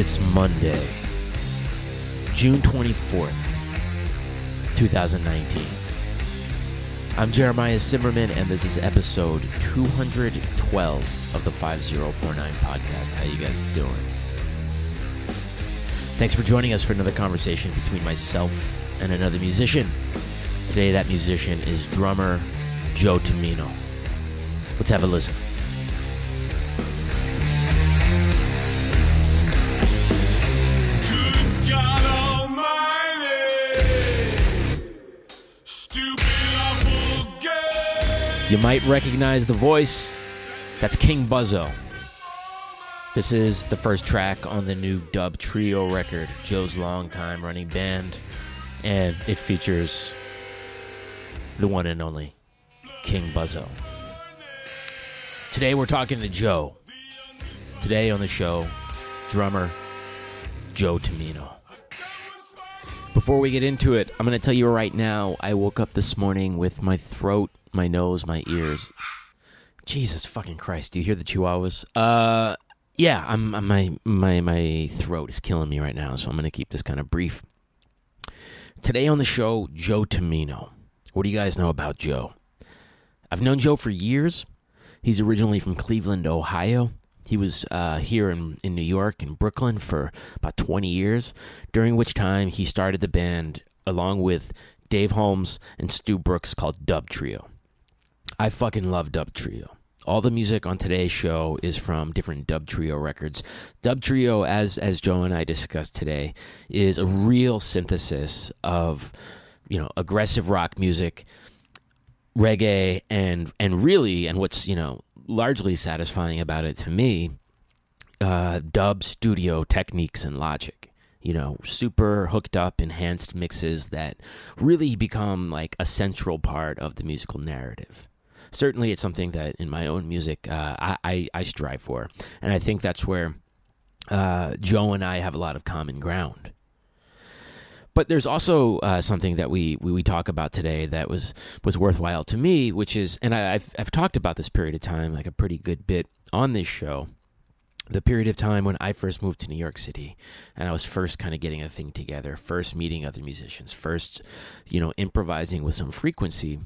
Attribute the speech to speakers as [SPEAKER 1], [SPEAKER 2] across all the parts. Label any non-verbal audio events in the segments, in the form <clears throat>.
[SPEAKER 1] It's Monday, June 24th, 2019. I'm Jeremiah Zimmerman, and this is episode 212 of the 5049 podcast. How you guys doing? Thanks for joining us for another conversation between myself and another musician. Today, that musician is drummer Joe Tomino. Let's have a listen. You might recognize the voice. That's King Buzzo. This is the first track on the new Dub Trio record, Joe's longtime running band, and it features the one and only King Buzzo. Today we're talking to Joe. Today on the show, drummer Joe Tomino. Before we get into it, I'm going to tell you right now, I woke up this morning with my throat, my nose, my ears. Jesus fucking Christ, do you hear the chihuahuas? Uh yeah, I'm, I'm my my my throat is killing me right now, so I'm to keep this kind of brief. Today on the show, Joe Tomino. What do you guys know about Joe? I've known Joe for years. He's originally from Cleveland, Ohio. He was uh, here in, in New York and Brooklyn for about 20 years, during which time he started the band along with Dave Holmes and Stu Brooks called Dub Trio. I fucking love Dub Trio. All the music on today's show is from different Dub Trio records. Dub Trio, as as Joe and I discussed today, is a real synthesis of you know aggressive rock music, reggae, and and really, and what's you know largely satisfying about it to me, uh, dub studio techniques and logic. You know, super hooked up, enhanced mixes that really become like a central part of the musical narrative certainly it's something that in my own music uh, I, I, strive for, and I think that's where uh, Joe and I have a lot of common ground. But there's also uh, something that we, we we talk about today that was was worthwhile to me, which is, and I, I've I've talked about this period of time like a pretty good bit on this show. The period of time when I first moved to New York City, and I was first kind of getting a thing together, first meeting other musicians, first, you know, improvising with some frequency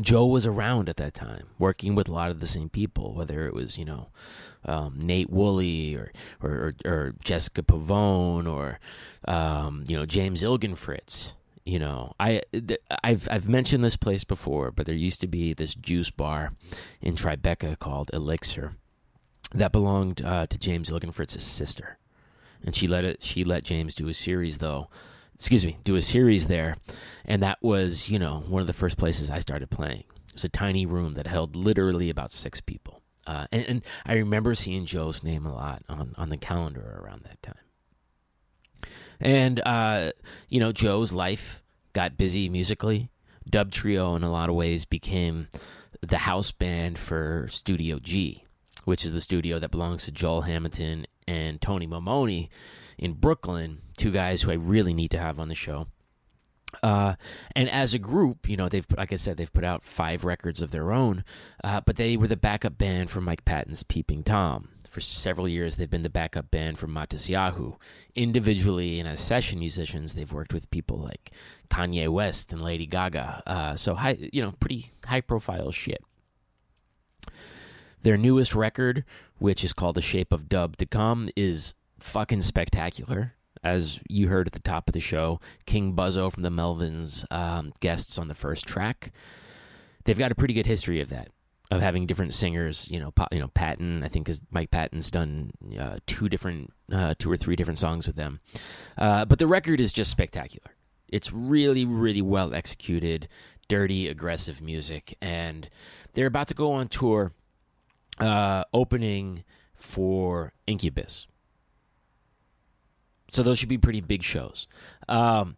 [SPEAKER 1] Joe was around at that time, working with a lot of the same people, whether it was you know um, Nate Wooley or, or or, or Jessica Pavone or um, you know James Ilgenfritz. You know, I th- I've I've mentioned this place before, but there used to be this juice bar in Tribeca called Elixir that belonged uh, to James Ilgenfritz's sister, and she let it she let James do a series though excuse me, do a series there. And that was, you know, one of the first places I started playing. It was a tiny room that held literally about six people. Uh, and, and, I remember seeing Joe's name a lot on, on the calendar around that time. And, uh, you know, Joe's life got busy musically. Dub Trio, in a lot of ways, became the house band for Studio G, which is the studio that belongs to Joel Hamilton and Tony Maimone in Brooklyn, two guys who I really need to have on the show. Uh, and as a group, you know, they've like I said, they've put out five records of their own, uh, but they were the backup band for Mike Patton's Peeping Tom. For several years, they've been the backup band for Matisyahu. Individually and as session musicians, they've worked with people like Kanye West and Lady Gaga. Uh, so high, you know, pretty high profile shit. Their newest record, which is called The Shape of Dub to Come, is fucking spectacular. As you heard at the top of the show, King Buzzo from the Melvins um, guests on the first track. They've got a pretty good history of that, of having different singers. You know, you know Patton. I think is Mike Patton's done uh, two different, uh, two or three different songs with them. Uh, but the record is just spectacular. It's really, really well executed, dirty, aggressive music, and they're about to go on tour, uh, opening for Incubus so those should be pretty big shows. Um,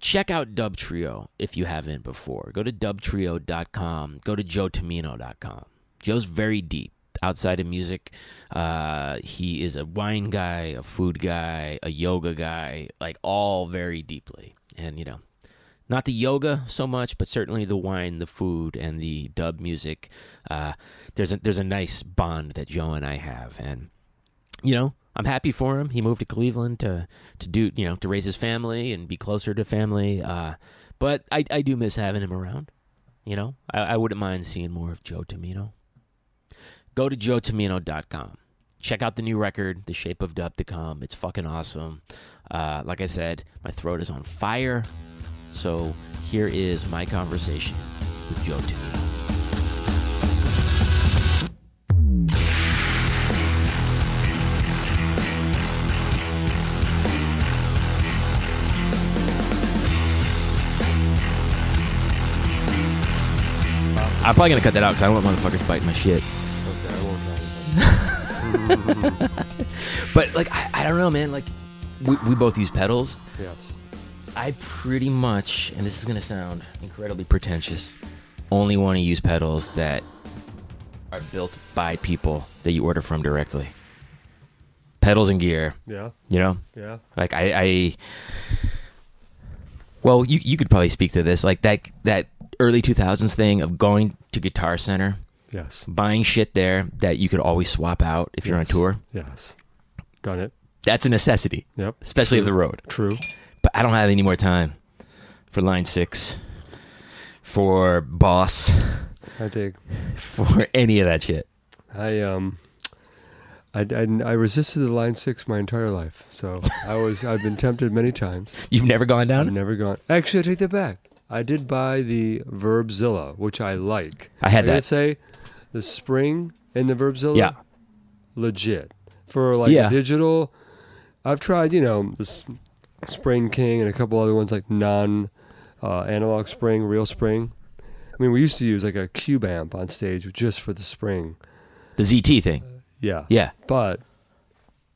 [SPEAKER 1] check out Dub Trio if you haven't before. Go to dubtrio.com. Go to joetomino.com. Joe's very deep outside of music. Uh, he is a wine guy, a food guy, a yoga guy, like all very deeply. And, you know, not the yoga so much, but certainly the wine, the food, and the dub music. Uh, there's a there's a nice bond that Joe and I have, and you know, I'm happy for him. He moved to Cleveland to to do you know to raise his family and be closer to family. Uh, but I I do miss having him around. You know, I, I wouldn't mind seeing more of Joe Tomino. Go to joetomino.com. Check out the new record, The Shape of Dub to Come. It's fucking awesome. Uh, like I said, my throat is on fire. So here is my conversation with Joe Tomino. I'm probably gonna cut that out because I don't want motherfuckers biting my shit.
[SPEAKER 2] Okay, I won't.
[SPEAKER 1] But like, I, I don't know, man. Like, we, we both use pedals.
[SPEAKER 2] yes.
[SPEAKER 1] I pretty much, and this is gonna sound incredibly pretentious, only want to use pedals that are built by people that you order from directly. Pedals and gear,
[SPEAKER 2] Yeah.
[SPEAKER 1] you know.
[SPEAKER 2] Yeah.
[SPEAKER 1] Like I, I well, you you could probably speak to this, like that that early two thousands thing of going to Guitar Center,
[SPEAKER 2] Yes.
[SPEAKER 1] buying shit there that you could always swap out if you're on
[SPEAKER 2] Yes.
[SPEAKER 1] tour.
[SPEAKER 2] Yes. Done it.
[SPEAKER 1] That's a necessity,
[SPEAKER 2] Yep.
[SPEAKER 1] especially of the road.
[SPEAKER 2] True.
[SPEAKER 1] But I don't have any more time for Line Six, for Boss,
[SPEAKER 2] I dig.
[SPEAKER 1] for any of that shit.
[SPEAKER 2] I um, I, I, I resisted the line six my entire life. So I was I've been tempted many times.
[SPEAKER 1] You've never gone down.
[SPEAKER 2] I've never gone. Actually, I take that back. I did buy the Verbzilla, which I like.
[SPEAKER 1] I had
[SPEAKER 2] I
[SPEAKER 1] that.
[SPEAKER 2] say, the spring in the Verbzilla,
[SPEAKER 1] Yeah.
[SPEAKER 2] legit for like
[SPEAKER 1] Yeah.
[SPEAKER 2] digital. I've tried, you know, the Spring King and a couple other ones like non uh, analog spring, real spring. I mean, we used to use like a cube amp on stage just for the spring.
[SPEAKER 1] The ZT thing.
[SPEAKER 2] Yeah.
[SPEAKER 1] Yeah.
[SPEAKER 2] But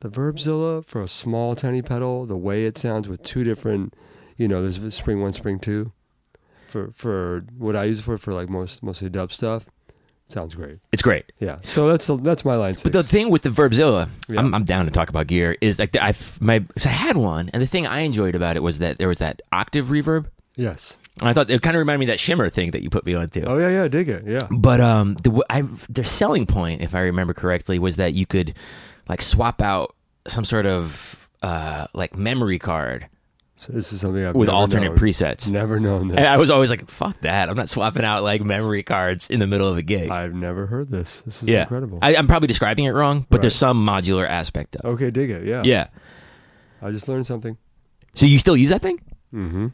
[SPEAKER 2] the Verbzilla for a small tiny pedal, the way it sounds with two different, you know, there's spring one, spring two. For for what I use it for for like most mostly dub stuff, sounds great.
[SPEAKER 1] It's great.
[SPEAKER 2] Yeah. So that's that's my line six.
[SPEAKER 1] But the thing with the Verbzilla,
[SPEAKER 2] Yeah.
[SPEAKER 1] I'm, I'm down to talk about gear. Is like I my 'cause I had one, and the thing I enjoyed about it was that there was that octave reverb,
[SPEAKER 2] yes.
[SPEAKER 1] and I thought it kind of reminded me of that shimmer thing that you put me on too.
[SPEAKER 2] Oh yeah, yeah, I dig it. Yeah.
[SPEAKER 1] But um, the I, their selling point, if I remember correctly, was that you could like swap out some sort of uh like memory card
[SPEAKER 2] So this is something I've
[SPEAKER 1] with alternate
[SPEAKER 2] known.
[SPEAKER 1] presets.
[SPEAKER 2] Never known this.
[SPEAKER 1] And I was always like, "Fuck that! I'm not swapping out like memory cards in the middle of a gig."
[SPEAKER 2] I've never heard this. This is
[SPEAKER 1] yeah,
[SPEAKER 2] incredible.
[SPEAKER 1] I, I'm probably describing it wrong, but
[SPEAKER 2] Right.
[SPEAKER 1] there's some modular aspect of. it.
[SPEAKER 2] okay, dig it. Yeah.
[SPEAKER 1] Yeah.
[SPEAKER 2] I just learned something.
[SPEAKER 1] So you still use that thing?
[SPEAKER 2] Mm-hmm.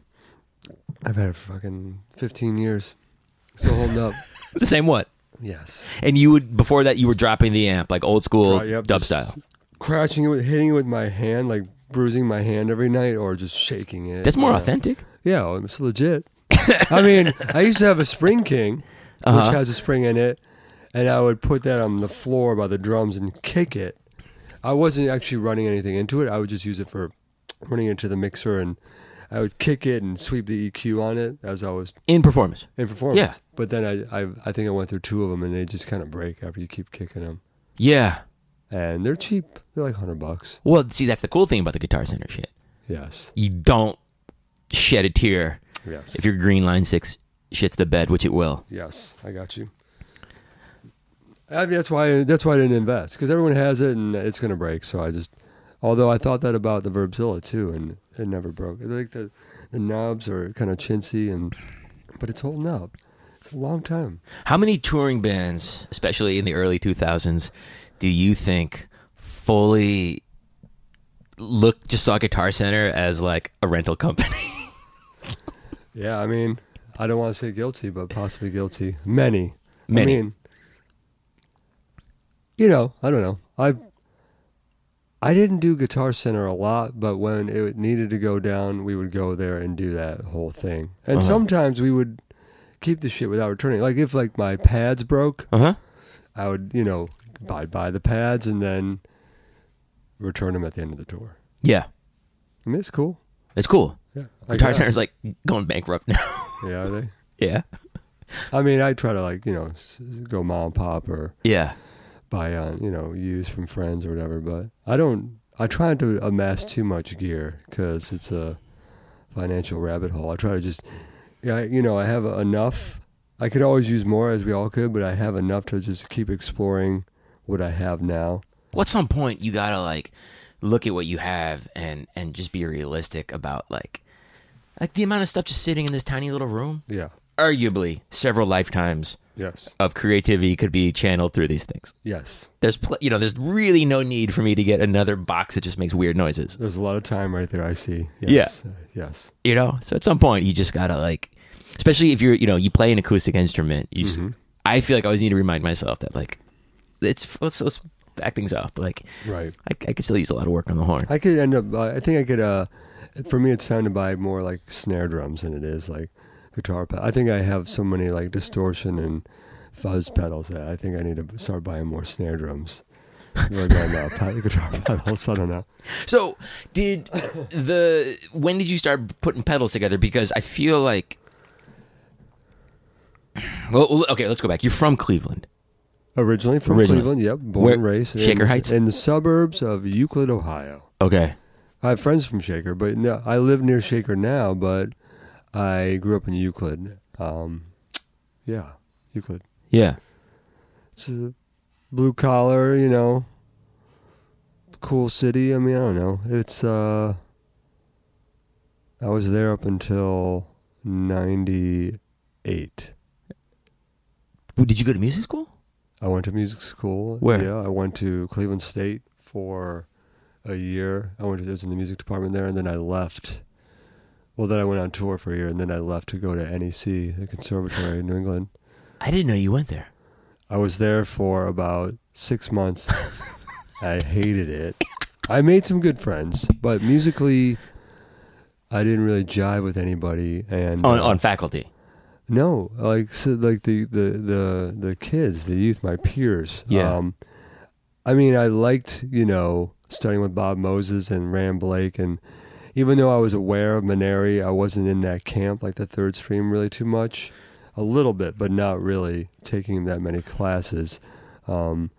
[SPEAKER 2] I've had it for fucking 15 years. Still holding up. <laughs>
[SPEAKER 1] The same what?
[SPEAKER 2] Yes.
[SPEAKER 1] And you would before that you were dropping the amp like old school
[SPEAKER 2] Right, yep,
[SPEAKER 1] dub style.
[SPEAKER 2] Crashing it, with, hitting it with my hand, like bruising my hand every night, or just shaking it.
[SPEAKER 1] That's more
[SPEAKER 2] Yeah.
[SPEAKER 1] authentic.
[SPEAKER 2] Yeah, well, it's legit. I mean, <laughs> I used to have a Spring King,
[SPEAKER 1] Uh-huh.
[SPEAKER 2] which has a spring in it, and I would put that on the floor by the drums and kick it. I wasn't actually running anything into it. I would just use it for running into the mixer, and I would kick it and sweep the EQ on it as I was
[SPEAKER 1] In performance.
[SPEAKER 2] in performance.
[SPEAKER 1] Yeah.
[SPEAKER 2] But then I, I, I think I went through two of them, and they just kind of break after you keep kicking them.
[SPEAKER 1] Yeah.
[SPEAKER 2] And they're cheap. They're like hundred bucks.
[SPEAKER 1] Well, see, that's the cool thing about the Guitar Center shit.
[SPEAKER 2] Yes.
[SPEAKER 1] You don't shed a tear
[SPEAKER 2] Yes.
[SPEAKER 1] if your green line six shits the bed, which it will.
[SPEAKER 2] Yes, I got you. I mean, that's why that's why I didn't invest because everyone has it and it's gonna break. So I just, although I thought that about the Verbzilla too, and it never broke. Think the the knobs are kind of chintzy and, but it's holding up. It's a long time.
[SPEAKER 1] How many touring bands, especially in the early 2000s, do you think fully look just saw Guitar Center as like a rental company? <laughs>
[SPEAKER 2] Yeah, I mean, I don't want to say guilty, but possibly guilty. Many,
[SPEAKER 1] Many.
[SPEAKER 2] I mean, you know, I don't know. I I didn't do Guitar Center a lot, but when it needed to go down, we would go there and do that whole thing. And
[SPEAKER 1] Uh-huh.
[SPEAKER 2] sometimes we would keep the shit without returning. Like if like my pads broke,
[SPEAKER 1] Uh huh.
[SPEAKER 2] I would you know buy buy the pads and then return them at the end of the tour.
[SPEAKER 1] Yeah,
[SPEAKER 2] I mean, it's cool.
[SPEAKER 1] it's cool.
[SPEAKER 2] Yeah, I
[SPEAKER 1] Guitar
[SPEAKER 2] guess.
[SPEAKER 1] Center's like going bankrupt now. <laughs>
[SPEAKER 2] yeah, are they.
[SPEAKER 1] yeah,
[SPEAKER 2] I mean, I try to like you know go mom and pop or
[SPEAKER 1] yeah.
[SPEAKER 2] buy on you know use from friends or whatever. But I don't. I try to amass too much gear because it's a financial rabbit hole. I try to just, yeah, you know, I have enough. I could always use more, as we all could, but I have enough to just keep exploring what I have now.
[SPEAKER 1] At some point you gotta like look at what you have and and just be realistic about like like the amount of stuff just sitting in this tiny little room.
[SPEAKER 2] Yeah.
[SPEAKER 1] Arguably, several lifetimes
[SPEAKER 2] Yes.
[SPEAKER 1] of creativity could be channeled through these things.
[SPEAKER 2] Yes.
[SPEAKER 1] There's pl- you know there's really no need for me to get another box that just makes weird noises.
[SPEAKER 2] There's a lot of time right there. I see.
[SPEAKER 1] Yeah.
[SPEAKER 2] Yes. Uh, yes.
[SPEAKER 1] You know, so at some point you just gotta like, especially if you're you know you play an acoustic instrument. You, just, I feel like I always need to remind myself that like it's let's, let's back things up. Like
[SPEAKER 2] Right.
[SPEAKER 1] I, I could still use a lot of work on the horn.
[SPEAKER 2] I could end up. Uh, I think I could. Uh, for me, it's time to buy more like snare drums than it is like guitar pedals. I think I have so many like distortion and fuzz pedals that I think I need to start buying more snare drums. Uh, <laughs> pe- guitar <laughs> pedals. I don't know.
[SPEAKER 1] So, did the when did you start putting pedals together? Because I feel like, well, okay, let's go back. You're from Cleveland.
[SPEAKER 2] Originally from
[SPEAKER 1] Originally.
[SPEAKER 2] Cleveland. Yep. Born
[SPEAKER 1] Where-
[SPEAKER 2] and raised
[SPEAKER 1] Shaker
[SPEAKER 2] in,
[SPEAKER 1] Heights?
[SPEAKER 2] in the suburbs of Euclid, Ohio.
[SPEAKER 1] Okay,
[SPEAKER 2] I have friends from Shaker, but no, I live near Shaker now. But I grew up in Euclid. Um, yeah, Euclid.
[SPEAKER 1] yeah,
[SPEAKER 2] It's a blue collar, you know, cool city. I mean, I don't know. It's uh, I was there up until '98.
[SPEAKER 1] Well, did you go to music school?
[SPEAKER 2] I went to music school.
[SPEAKER 1] Where?
[SPEAKER 2] Yeah, I went to Cleveland State for a year. I went to I was in the music department there, and then I left. Well, then I went on tour for a year, and then I left to go to NEC, the Conservatory in New England.
[SPEAKER 1] I didn't know you went there.
[SPEAKER 2] I was there for about six months. <laughs> I hated it. I made some good friends, but musically, I didn't really jive with anybody. And
[SPEAKER 1] On
[SPEAKER 2] uh,
[SPEAKER 1] on faculty.
[SPEAKER 2] No, like so, like the, the the the kids, the youth, my peers.
[SPEAKER 1] Yeah.
[SPEAKER 2] Um, I mean, I liked you know studying with Bob Moses and Ran Blake, and even though I was aware of Maneri, I wasn't in that camp like the third stream really too much. A little bit, but not really taking that many classes. Um,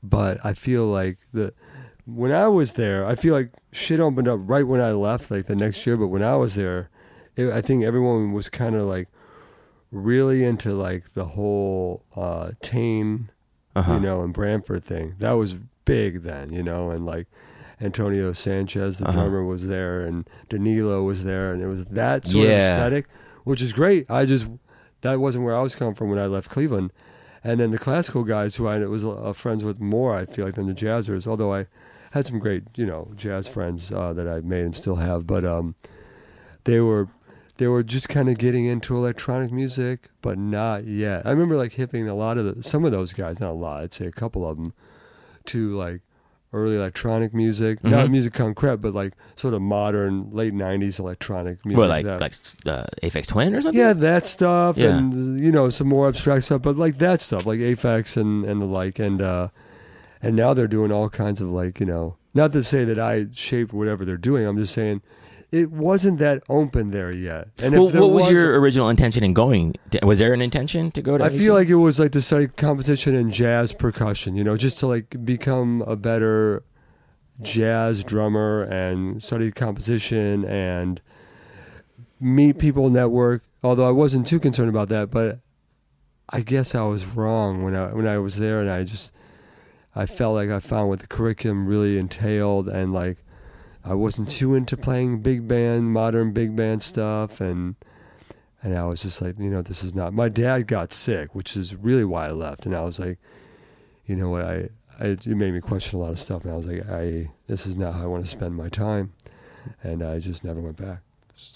[SPEAKER 2] but I feel like the when I was there, I feel like shit opened up right when I left, like the next year. But when I was there, it, I think everyone was kind of like really into like the whole uh, Trane,
[SPEAKER 1] Uh-huh.
[SPEAKER 2] you know, and Branford thing. That was big then, you know, and like Antonio Sanchez, the
[SPEAKER 1] Uh-huh.
[SPEAKER 2] drummer, was there, and Danilo was there, and it was that sort
[SPEAKER 1] Yeah.
[SPEAKER 2] of aesthetic, which is great. I just that wasn't where I was coming from when I left Cleveland. And then the classical guys who I was uh, friends with more, I feel like, than the jazzers. Although I had some great, you know, jazz friends uh, that I made and still have, but um, they were they were just kind of getting into electronic music, but not yet. I remember like hipping a lot of the, some of those guys, not a lot, I'd say a couple of them, to like early electronic music, not
[SPEAKER 1] Mhm.
[SPEAKER 2] music concrete, but like sort of modern late '90s electronic music.
[SPEAKER 1] Well, like
[SPEAKER 2] that-
[SPEAKER 1] like uh, Aphex Twin or something.
[SPEAKER 2] yeah, that stuff,
[SPEAKER 1] Yeah.
[SPEAKER 2] and you know some more abstract stuff, but like that stuff, like Aphex and and the like, and uh, and now they're doing all kinds of like you know, not to say that I shaped whatever they're doing. I'm just saying it wasn't that open there yet. And
[SPEAKER 1] Well, what was, your original intention in going? to- Was there an intention to go to?
[SPEAKER 2] I feel like it was like to study composition and jazz percussion, you know, just to like become a better jazz drummer and study composition and meet people, network. Although I wasn't too concerned about that, but I guess I was wrong when I when I was there, and I just I felt like I found what the curriculum really entailed, and like I wasn't too into playing big band, modern big band stuff, and and I was just like, you know, this is not. My dad got sick, which is really why I left, and I was like, you know what, I, I it made me question a lot of stuff, and I was like, I this is not how I want to spend my time, and I just never went back.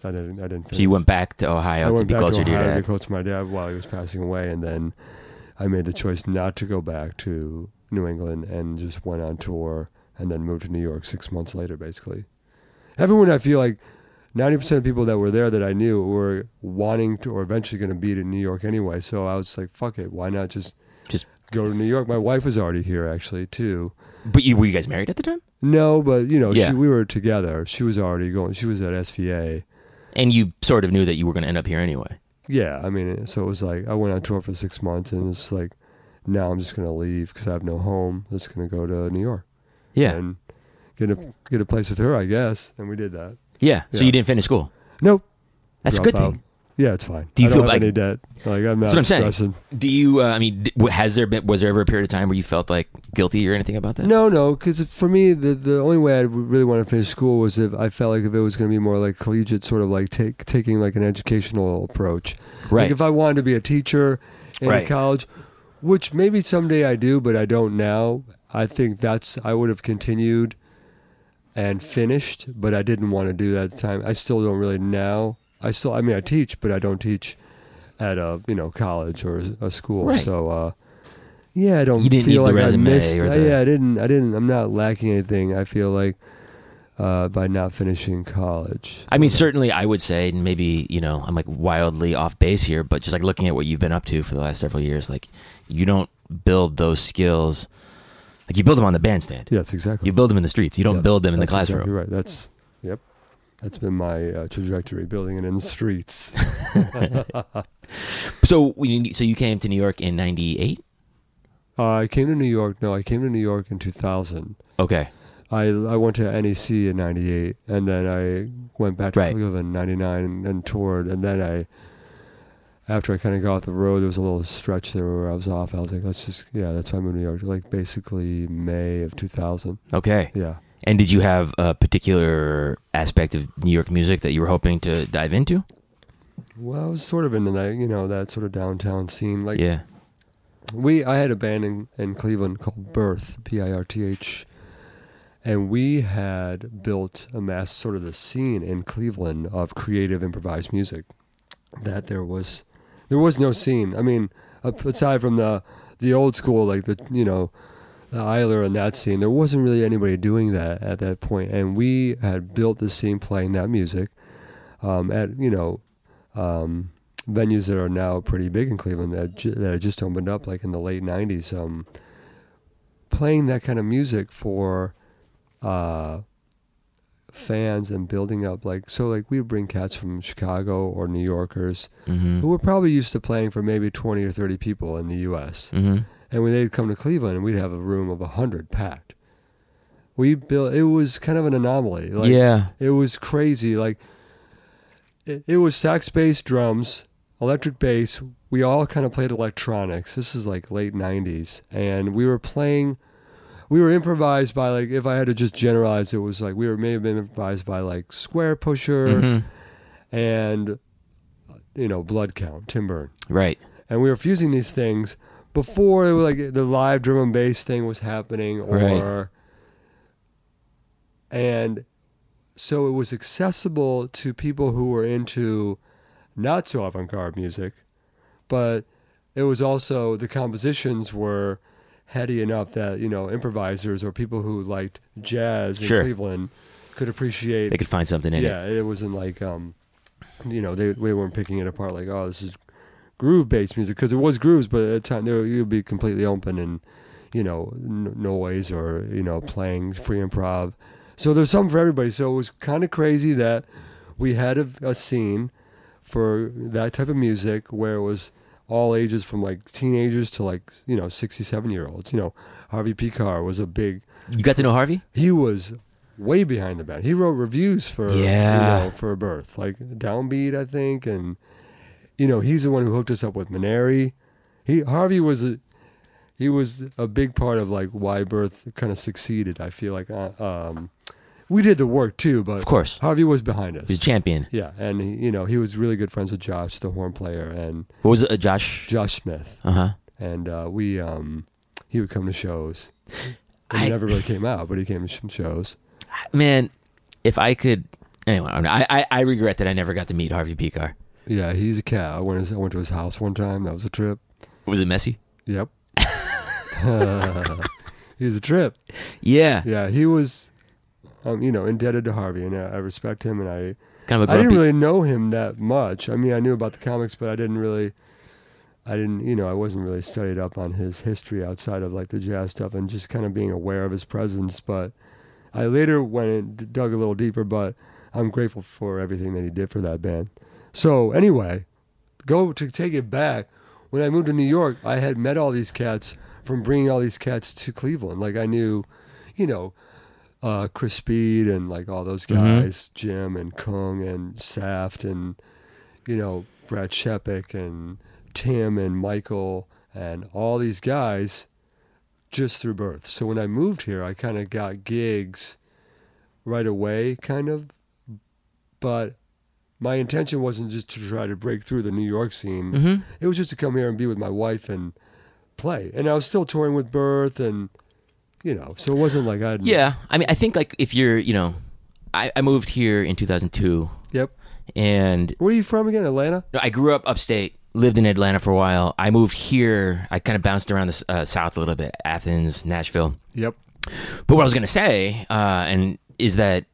[SPEAKER 2] I didn't. I didn't.
[SPEAKER 1] So you went back to
[SPEAKER 2] I
[SPEAKER 1] Ohio to be
[SPEAKER 2] back
[SPEAKER 1] closer to, your
[SPEAKER 2] Ohio to
[SPEAKER 1] dad.
[SPEAKER 2] be close to my dad while he was passing away, and then I made the choice not to go back to New England and just went on tour, and then moved to New York six months later, basically. Everyone, I feel like ninety percent of people that were there that I knew were wanting to, or eventually going to be to New York anyway. So I was like, "Fuck it, why not just
[SPEAKER 1] Just-
[SPEAKER 2] go to New York?" My wife was already here, actually, too.
[SPEAKER 1] But you were you guys married at the time?
[SPEAKER 2] No, but you know,
[SPEAKER 1] Yeah.
[SPEAKER 2] she, we were together. She was already going. She was at SVA.
[SPEAKER 1] And you sort of knew that you were going to end up here anyway.
[SPEAKER 2] Yeah, I mean, so it was like I went on tour for six months, and it's like now I'm just gonna leave because I have no home. I'm just gonna go to New York
[SPEAKER 1] Yeah,
[SPEAKER 2] and get a get a place with her, I guess. And we did that.
[SPEAKER 1] yeah. So
[SPEAKER 2] Yeah.
[SPEAKER 1] you didn't finish school.
[SPEAKER 2] Nope.
[SPEAKER 1] That's a
[SPEAKER 2] Drop
[SPEAKER 1] good
[SPEAKER 2] out.
[SPEAKER 1] thing.
[SPEAKER 2] Yeah, it's fine.
[SPEAKER 1] Do you
[SPEAKER 2] I
[SPEAKER 1] feel
[SPEAKER 2] don't have
[SPEAKER 1] like-
[SPEAKER 2] any debt? Like I'm not
[SPEAKER 1] That's what I'm saying.
[SPEAKER 2] stressing.
[SPEAKER 1] Do you? Uh, I mean, d- w- has there been? Was there ever a period of time where you felt like guilty or anything about that?
[SPEAKER 2] No, no, because for me, the the only way I really want to finish school was if I felt like if it was going to be more like collegiate, sort of like take taking like an educational approach.
[SPEAKER 1] Right.
[SPEAKER 2] Like if I wanted to be a teacher in
[SPEAKER 1] Right.
[SPEAKER 2] college, which maybe someday I do, but I don't now. I think that's I would have continued and finished, but I didn't want to do that at the time. I still don't really now. I still, I mean, I teach, but I don't teach at a you know college or a school.
[SPEAKER 1] Right.
[SPEAKER 2] So uh, yeah, I don't
[SPEAKER 1] You didn't
[SPEAKER 2] feel like I missed. uh,
[SPEAKER 1] the-
[SPEAKER 2] yeah, I didn't. I didn't. I'm not lacking anything. I feel like uh, by not finishing college.
[SPEAKER 1] I mean, certainly, I would say, and maybe you know, I'm like wildly off base here, but just like looking at what you've been up to for the last several years, like you don't build those skills. Like you build them on the bandstand.
[SPEAKER 2] Yes, exactly.
[SPEAKER 1] You build them in the streets. You don't
[SPEAKER 2] Yes,
[SPEAKER 1] build them in the classroom.
[SPEAKER 2] Exactly right. That's yep. That's been my uh, trajectory, building it in the streets. <laughs>
[SPEAKER 1] So, you, so you came to New York in '98.
[SPEAKER 2] uh, I came to New York. No, I came to New York in 2000.
[SPEAKER 1] Okay.
[SPEAKER 2] I I went to NEC in '98, and then I went back to
[SPEAKER 1] Right.
[SPEAKER 2] Cleveland in '99 and, and toured. And then I, after I kind of got off the road, there was a little stretch there where I was off. I was like, let's just yeah, that's why I moved to New York. Like basically May of 2000.
[SPEAKER 1] Okay.
[SPEAKER 2] Yeah.
[SPEAKER 1] And did you have a particular aspect of New York music that you were hoping to dive into?
[SPEAKER 2] Well, I was sort of into that, you know, that sort of downtown scene. Like
[SPEAKER 1] yeah.
[SPEAKER 2] we, I had a band in, in Cleveland called Birth, P I R T H, and we had built a mass sort of the scene in Cleveland of creative improvised music. That there was, there was no scene. I mean, aside from the the old school, like the you know, the Ayler and that scene, there wasn't really anybody doing that at that point. And we had built the scene playing that music um, at you know um, venues that are now pretty big in Cleveland that ju- that had just opened up, like in the late '90s. Um, playing that kind of music for uh, fans and building up, like so, like we would bring cats from Chicago or New Yorkers
[SPEAKER 1] Mm-hmm.
[SPEAKER 2] who were probably used to playing for maybe 20 or 30 people in the U.S.
[SPEAKER 1] Mm-hmm.
[SPEAKER 2] And when they'd come to Cleveland, we'd have a room of 100 packed. We built, it was kind of an anomaly. Like,
[SPEAKER 1] yeah.
[SPEAKER 2] It was crazy. Like, it, it was sax bass, drums, electric bass. We all kind of played electronics. This is like late 90s. And we were playing, we were improvised by, like, if I had to just generalize, it was like we were maybe improvised by, like, Squarepusher
[SPEAKER 1] Mhm.
[SPEAKER 2] and, you know, Blood Count, Tim Berne
[SPEAKER 1] Right.
[SPEAKER 2] and we were fusing these things before it was like the live drum and bass thing was happening or and so it was accessible to people who were into not so avant-garde music but it was also the compositions were heady enough that you know improvisers or people who liked jazz in
[SPEAKER 1] Sure.
[SPEAKER 2] Cleveland could appreciate
[SPEAKER 1] They could find something in it.
[SPEAKER 2] yeah, it wasn't like um, you know, they they weren't picking it apart like, oh, this is groove based music because it was grooves, but at the time they were, you'd be completely open and you know n- noise or you know playing free improv. So there's something for everybody. So it was kind of crazy that we had a, a scene for that type of music where it was all ages from like teenagers to like you know 67 year olds. You know, Harvey Pekar was a big
[SPEAKER 1] You got to know Harvey?
[SPEAKER 2] he was way behind the band. He wrote reviews for
[SPEAKER 1] Yeah.
[SPEAKER 2] you know, for Birth, like Downbeat, I think, and you know he's the one who hooked us up with Maneri. He Harvey was a he was a big part of like why Birth kind of succeeded. I feel like uh, um, we did the work too, but
[SPEAKER 1] Of course.
[SPEAKER 2] Harvey was behind us.
[SPEAKER 1] He's a champion.
[SPEAKER 2] yeah, and he, you know he was really good friends with Josh, the horn player, and
[SPEAKER 1] What was it? Uh, Josh?
[SPEAKER 2] Josh Smith,
[SPEAKER 1] Uh huh.
[SPEAKER 2] and uh, we um, he would come to shows.
[SPEAKER 1] I-
[SPEAKER 2] he never really came out, but he came to some shows.
[SPEAKER 1] Man, if I could. Anyway, I, I, I regret that I never got to meet Harvey Pekar.
[SPEAKER 2] Yeah, he's a cat. I went, I went to his house one time. That was a trip.
[SPEAKER 1] Was it messy?
[SPEAKER 2] Yep. <laughs> <laughs> he's a trip.
[SPEAKER 1] Yeah.
[SPEAKER 2] Yeah, he was, um, you know, indebted to Harvey, and I, I respect him. And I,
[SPEAKER 1] Kind of a
[SPEAKER 2] I didn't really know him that much. I mean, I knew about the comics, but I didn't really, I didn't, you know, I wasn't really studied up on his history outside of like the jazz stuff and just kind of being aware of his presence. But I later went and dug a little deeper. But I'm grateful for everything that he did for that band. So anyway, go to take it back. When I moved to New York, I had met all these cats from bringing all these cats to Cleveland. Like I knew, you know, uh, Chris Speed and like all those
[SPEAKER 1] Mhm.
[SPEAKER 2] guys, Jim and Cuong and Saft and you know Brad Shepik and Tim and Michael and all these guys just through birth. So when I moved here, I kind of got gigs right away, kind of. But my intention wasn't just to try to break through the New York scene.
[SPEAKER 1] Mm-hmm.
[SPEAKER 2] It was just to come here and be with my wife and play. And I was still touring with Birth and, you know, so it wasn't like I.
[SPEAKER 1] Yeah, I mean, I think like if you're, you know, I, I moved here in 2002,
[SPEAKER 2] Yep.
[SPEAKER 1] and
[SPEAKER 2] Where are you from again? Atlanta?
[SPEAKER 1] no, I grew up upstate, lived in Atlanta for a while. I moved here. I kind of bounced around the uh, south a little bit, Athens, Nashville.
[SPEAKER 2] Yep.
[SPEAKER 1] But what I was gonna say, uh, and is that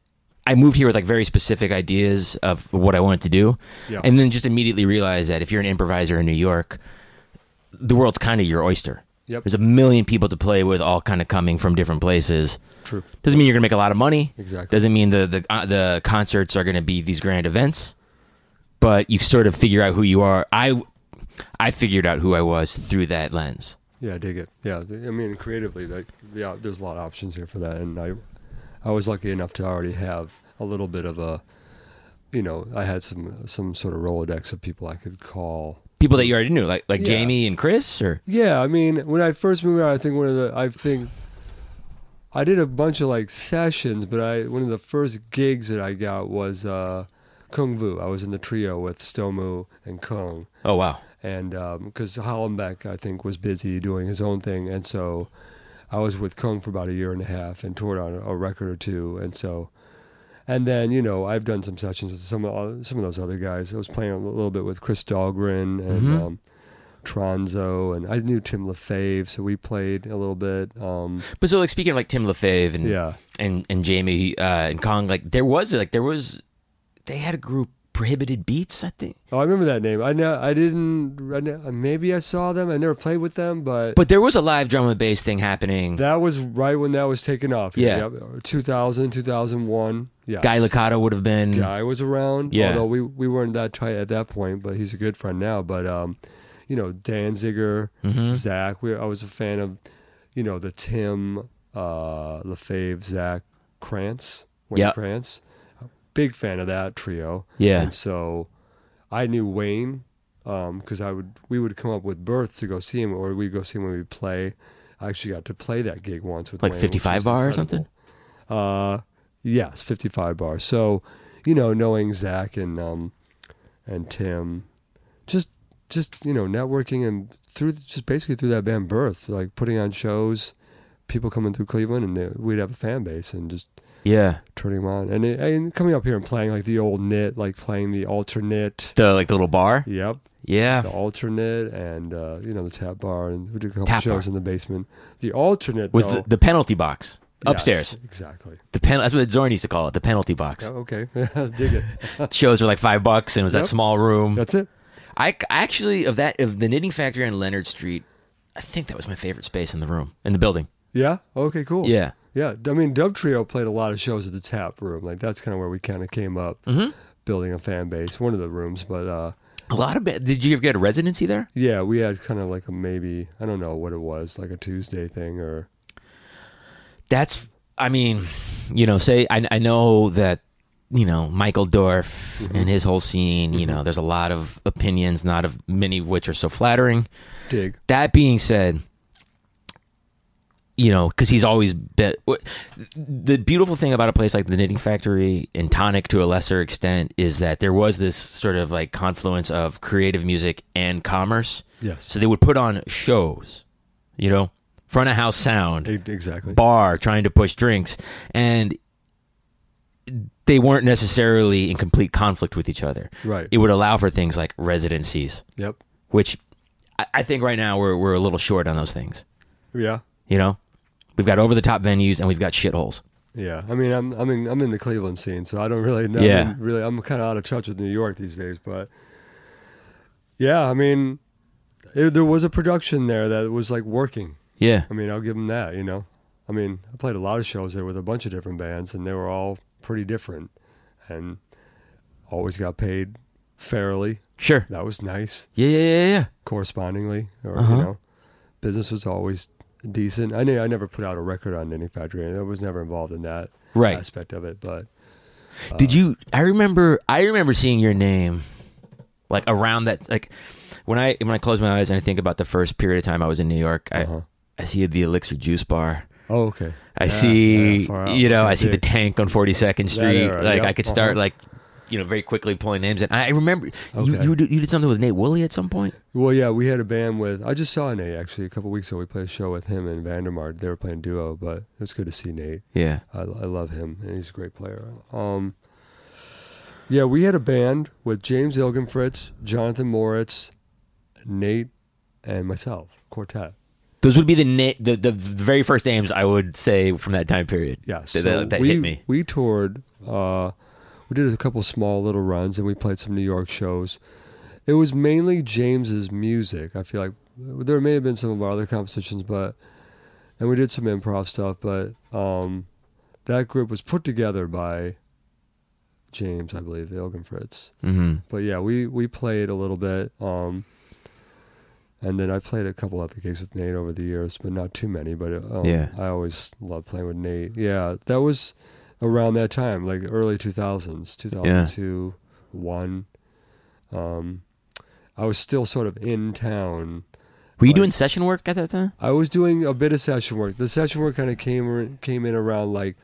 [SPEAKER 1] I moved here with like very specific ideas of what I wanted to do,
[SPEAKER 2] Yeah.
[SPEAKER 1] and then just immediately realized that if you're an improviser in New York, the world's kind of your oyster.
[SPEAKER 2] Yep.
[SPEAKER 1] There's a million people to play with, all kind of coming from different places.
[SPEAKER 2] True.
[SPEAKER 1] Doesn't mean you're gonna make a lot of money.
[SPEAKER 2] Exactly.
[SPEAKER 1] Doesn't mean the the uh, the concerts are gonna be these grand events. But you sort of figure out who you are. I I figured out who I was through that lens.
[SPEAKER 2] Yeah, I dig it. Yeah, I mean, creatively, like, yeah, there's a lot of options here for that, and I, I was lucky enough to already have a little bit of a, you know, I had some some sort of rolodex of people I could call.
[SPEAKER 1] People that you already knew, like like
[SPEAKER 2] Yeah.
[SPEAKER 1] Jamie and Chris, or
[SPEAKER 2] Yeah, I mean, when I first moved out, I think one of the, I think, I did a bunch of like sessions, but I one of the first gigs that I got was uh, Cuong Vu. I was in the trio with Stomu and Cuong.
[SPEAKER 1] oh wow,
[SPEAKER 2] and because Hollenbeck, I think, was busy doing his own thing, and so I was with Cuong for about a year and a half and toured on a record or two, and so, and then you know I've done some sessions with some of some of those other guys. I was playing a little bit with Chris Dahlgren and
[SPEAKER 1] Mhm.
[SPEAKER 2] um, Tronzo, and I knew Tim Lefebvre, so we played a little bit. Um,
[SPEAKER 1] but so like speaking of like Tim Lefebvre and
[SPEAKER 2] yeah,
[SPEAKER 1] and and Jamie uh, and Cuong, like there was like there was they had a group Prohibited Beats, I think.
[SPEAKER 2] oh, I remember that name. I know I didn't. I know, maybe I saw them. I never played with them, but
[SPEAKER 1] But there was a live drum and bass thing happening.
[SPEAKER 2] That was right when that was taken off.
[SPEAKER 1] Yeah.
[SPEAKER 2] Yep. 2000, 2001. Yeah.
[SPEAKER 1] Guy Licata would have been.
[SPEAKER 2] Guy was around.
[SPEAKER 1] Yeah.
[SPEAKER 2] Although we, we weren't that tight at that point, but he's a good friend now. But, um, you know, Danziger,
[SPEAKER 1] Mhm.
[SPEAKER 2] Zach. We, I was a fan of, you know, the Tim, uh, Lefebvre, Zach Krantz. Wayne
[SPEAKER 1] Yep.
[SPEAKER 2] Krantz. Big fan of that trio.
[SPEAKER 1] Yeah.
[SPEAKER 2] And so I knew Wayne because I would we would come up with Birth to go see him, or we'd go see him when we play. I actually got to play that gig once with
[SPEAKER 1] Like
[SPEAKER 2] Wayne,
[SPEAKER 1] 55
[SPEAKER 2] which was
[SPEAKER 1] bar or
[SPEAKER 2] something. Uh, yes, fifty five bar. So you know, knowing Zach and um and Tim, just just you know, networking and through just basically through that band Birth, like putting on shows, people coming through Cleveland, and they, we'd have a fan base and just
[SPEAKER 1] Yeah.
[SPEAKER 2] turning them on, and, it, and coming up here and playing like the old knit, like playing the Alterknit.
[SPEAKER 1] The like the little bar.
[SPEAKER 2] Yep,
[SPEAKER 1] Yeah.
[SPEAKER 2] the Alterknit, and uh, you know the tap bar, and we did a couple
[SPEAKER 1] Tap
[SPEAKER 2] shows
[SPEAKER 1] bar.
[SPEAKER 2] in the basement. The Alterknit
[SPEAKER 1] Was
[SPEAKER 2] though,
[SPEAKER 1] the, the penalty box
[SPEAKER 2] yes,
[SPEAKER 1] upstairs?
[SPEAKER 2] exactly.
[SPEAKER 1] The pen. That's what Zorn used to call it. The penalty box.
[SPEAKER 2] Yeah, okay, <laughs> dig it. <laughs>
[SPEAKER 1] Shows were like five bucks, and it was that
[SPEAKER 2] Yep.
[SPEAKER 1] small room.
[SPEAKER 2] That's it.
[SPEAKER 1] I I actually of that of the Knitting Factory on Leonard Street. I think that was my favorite space in the room in the building.
[SPEAKER 2] Yeah. Okay. Cool.
[SPEAKER 1] Yeah.
[SPEAKER 2] Yeah. I mean, Dub Trio played a lot of shows at the tap room. Like that's kind of where we kind of came up,
[SPEAKER 1] Mhm.
[SPEAKER 2] building a fan base. One of the rooms, but uh,
[SPEAKER 1] A lot of. ba- Did you ever get a residency there?
[SPEAKER 2] yeah, we had kind of like a maybe I don't know what it was, like a Tuesday thing or
[SPEAKER 1] That's. I mean, you know, say I I know that you know Michael Dorf and his whole scene. You know, there's a lot of opinions, not of many of which are so flattering.
[SPEAKER 2] dig.
[SPEAKER 1] That being said, you know, because he's always been the beautiful thing about a place like the Knitting Factory and Tonic to a lesser extent is that there was this sort of like confluence of creative music and commerce.
[SPEAKER 2] Yes.
[SPEAKER 1] So they would put on shows, you know, front of house sound,
[SPEAKER 2] exactly.
[SPEAKER 1] bar trying to push drinks, and they weren't necessarily in complete conflict with each other.
[SPEAKER 2] Right.
[SPEAKER 1] It would allow for things like residencies,
[SPEAKER 2] Yep.
[SPEAKER 1] which I, I think right now we're we're a little short on those things.
[SPEAKER 2] Yeah.
[SPEAKER 1] You know, we've got over the top venues and we've got shitholes.
[SPEAKER 2] Yeah, I mean, I'm I'm in I'm in the Cleveland scene, so I don't really know.
[SPEAKER 1] Yeah.
[SPEAKER 2] I mean, really, I'm kind of out of touch with New York these days. But yeah, I mean, it, there was a production there that was like working.
[SPEAKER 1] Yeah,
[SPEAKER 2] I mean, I'll give them that. You know, I mean, I played a lot of shows there with a bunch of different bands, and they were all pretty different, and always got paid fairly.
[SPEAKER 1] sure.
[SPEAKER 2] That was nice.
[SPEAKER 1] Yeah, yeah, yeah, yeah.
[SPEAKER 2] Correspondingly, or
[SPEAKER 1] Uh-huh.
[SPEAKER 2] you know, business was always decent. I knew I never put out a record on Knitting Factory, and I was never involved in that
[SPEAKER 1] Right.
[SPEAKER 2] aspect of it, but.
[SPEAKER 1] Did you? I remember. I remember seeing your name Like around that, like when I when I close my eyes and I think about the first period of time I was in New York, I
[SPEAKER 2] Uh-huh.
[SPEAKER 1] I see the Elixir Juice Bar.
[SPEAKER 2] Oh, okay.
[SPEAKER 1] I
[SPEAKER 2] Yeah,
[SPEAKER 1] see,
[SPEAKER 2] yeah, out.
[SPEAKER 1] you know, I see the tank on Forty Second Street.
[SPEAKER 2] era,
[SPEAKER 1] like
[SPEAKER 2] yep,
[SPEAKER 1] I could start
[SPEAKER 2] uh-huh.
[SPEAKER 1] like, you know, very quickly pulling names. And I remember you
[SPEAKER 2] Okay.
[SPEAKER 1] you did, you did something with Nate Wooley at some point.
[SPEAKER 2] Well, yeah, we had a band with. I just saw Nate actually a couple weeks ago. We played a show with him and Vandermark. They were playing duo, but it was good to see Nate.
[SPEAKER 1] Yeah,
[SPEAKER 2] I, I love him, and he's a great player. Um, yeah, we had a band with James Ilgenfritz, Jonathan Moritz, Nate, and myself, quartet.
[SPEAKER 1] those would be the na- the the very first names I would say from that time period.
[SPEAKER 2] Yeah, so
[SPEAKER 1] that, that
[SPEAKER 2] we,
[SPEAKER 1] hit me.
[SPEAKER 2] We toured. Uh, we did a couple small little runs, and we played some New York shows. It was mainly James's music. I feel like there may have been some of our other compositions, but and we did some improv stuff. But um, that group was put together by James, I believe, Ilgenfritz.
[SPEAKER 1] hmm
[SPEAKER 2] But yeah, we we played a little bit. Um, and then I played a couple other gigs with Nate over the years, but not too many. But um,
[SPEAKER 1] Yeah.
[SPEAKER 2] I always loved playing with Nate. Yeah, that was around that time, like early two thousands, two thousand two, one. Um, I was still sort of in town.
[SPEAKER 1] Were you
[SPEAKER 2] Like-
[SPEAKER 1] doing session work at that time?
[SPEAKER 2] I was doing a bit of session work. The session work kind of came came in around like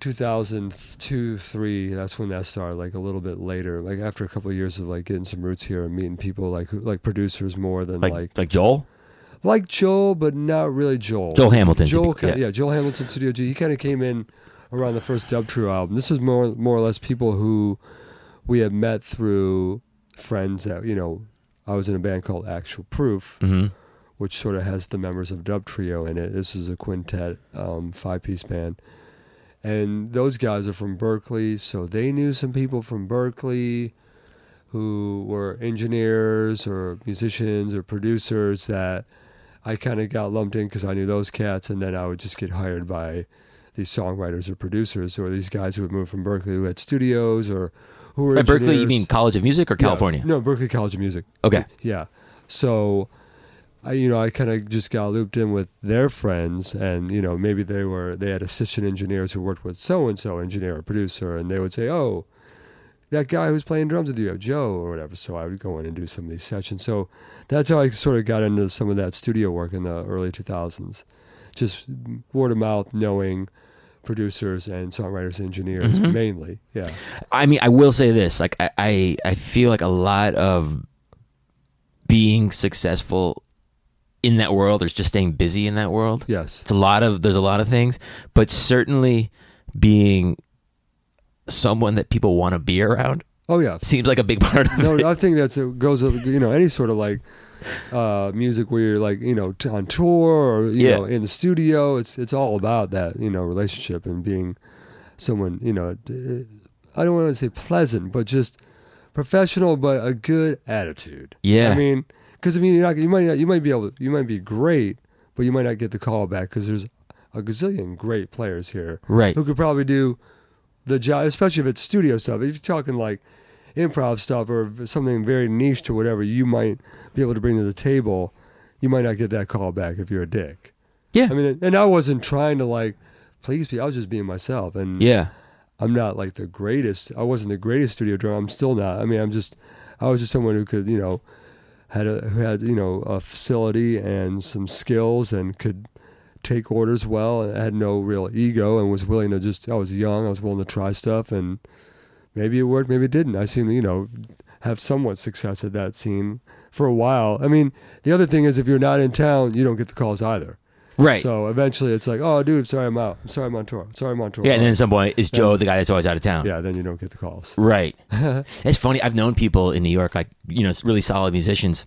[SPEAKER 2] 2002, three. That's when that started. Like a little bit later, like after a couple of years of like getting some roots here and meeting people like like producers more than
[SPEAKER 1] Like
[SPEAKER 2] like
[SPEAKER 1] like, Joel,
[SPEAKER 2] like Joel, but not really Joel.
[SPEAKER 1] Joel Hamilton.
[SPEAKER 2] Joel,
[SPEAKER 1] be-
[SPEAKER 2] ki- yeah. Joel Hamilton, Studio G. He kind of came in around the first Dub Trio album. This is more more or less people who we had met through friends that you know. I was in a band called Actual Proof,
[SPEAKER 1] Mhm.
[SPEAKER 2] which sort of has the members of Dub Trio in it. This is a quintet, um, five piece band. And those guys are from Berklee, so they knew some people from Berklee who were engineers or musicians or producers that I kind of got lumped in because I knew those cats, and then I would just get hired by these songwriters or producers or these guys who had moved from Berklee who had studios or who were
[SPEAKER 1] By Berkeley, you mean College of Music or
[SPEAKER 2] Yeah,
[SPEAKER 1] California?
[SPEAKER 2] no, Berklee College of Music.
[SPEAKER 1] Okay.
[SPEAKER 2] Yeah. So, I you know I kind of just got looped in with their friends, and you know maybe they were they had assistant engineers who worked with so and so engineer or producer, and they would say, oh, that guy who's playing drums with you, Joe or whatever. So I would go in and do some of these sessions. So that's how I sort of got into some of that studio work in the early 2000s, just word of mouth, knowing producers and songwriters, engineers
[SPEAKER 1] Mhm.
[SPEAKER 2] mainly. Yeah.
[SPEAKER 1] I mean, I will say this: like, I, I, I feel like a lot of being successful in that world, or just staying busy in that world.
[SPEAKER 2] Yes.
[SPEAKER 1] It's a lot of there's a lot of things, but certainly being someone that people want to be around
[SPEAKER 2] Oh yeah.
[SPEAKER 1] seems like a big <laughs> part of
[SPEAKER 2] no,
[SPEAKER 1] it.
[SPEAKER 2] I think that's it goes of you know any sort of like uh, music where you're like you know t- on tour or you
[SPEAKER 1] Yeah.
[SPEAKER 2] know in the studio. It's it's all about that you know relationship and being someone you know. I don't want to say pleasant, but just professional, but a good attitude.
[SPEAKER 1] Yeah.
[SPEAKER 2] I mean, because I mean, you're not, you might not, you might be able, you might be great, but you might not get the call back because there's a gazillion great players here
[SPEAKER 1] Right.
[SPEAKER 2] who could probably do the job, especially if it's studio stuff. If you're talking like improv stuff or something very niche to whatever you might be able to bring to the table, you might not get that call back if you're a dick.
[SPEAKER 1] Yeah.
[SPEAKER 2] I mean, and I wasn't trying to like please be. I was just being myself, and
[SPEAKER 1] Yeah.
[SPEAKER 2] I'm not like the greatest. I wasn't the greatest studio drummer. I'm still not. I mean, I'm just. I was just someone who could, you know, had a who had you know a facility and some skills and could take orders well and had no real ego and was willing to just. I was young. I was willing to try stuff and maybe it worked, maybe it didn't. I seem to you know have somewhat success at that scene for a while. I mean, the other thing is if you're not in town, you don't get the calls either.
[SPEAKER 1] Right.
[SPEAKER 2] So eventually, it's like, oh, dude, sorry, I'm out. I'm sorry, I'm on tour. Sorry, I'm on tour.
[SPEAKER 1] yeah, and then at some point, is Joe the guy that's always out of town?
[SPEAKER 2] yeah, then you don't get the calls.
[SPEAKER 1] Right. <laughs> it's funny. I've known people in New York, like you know, really solid musicians,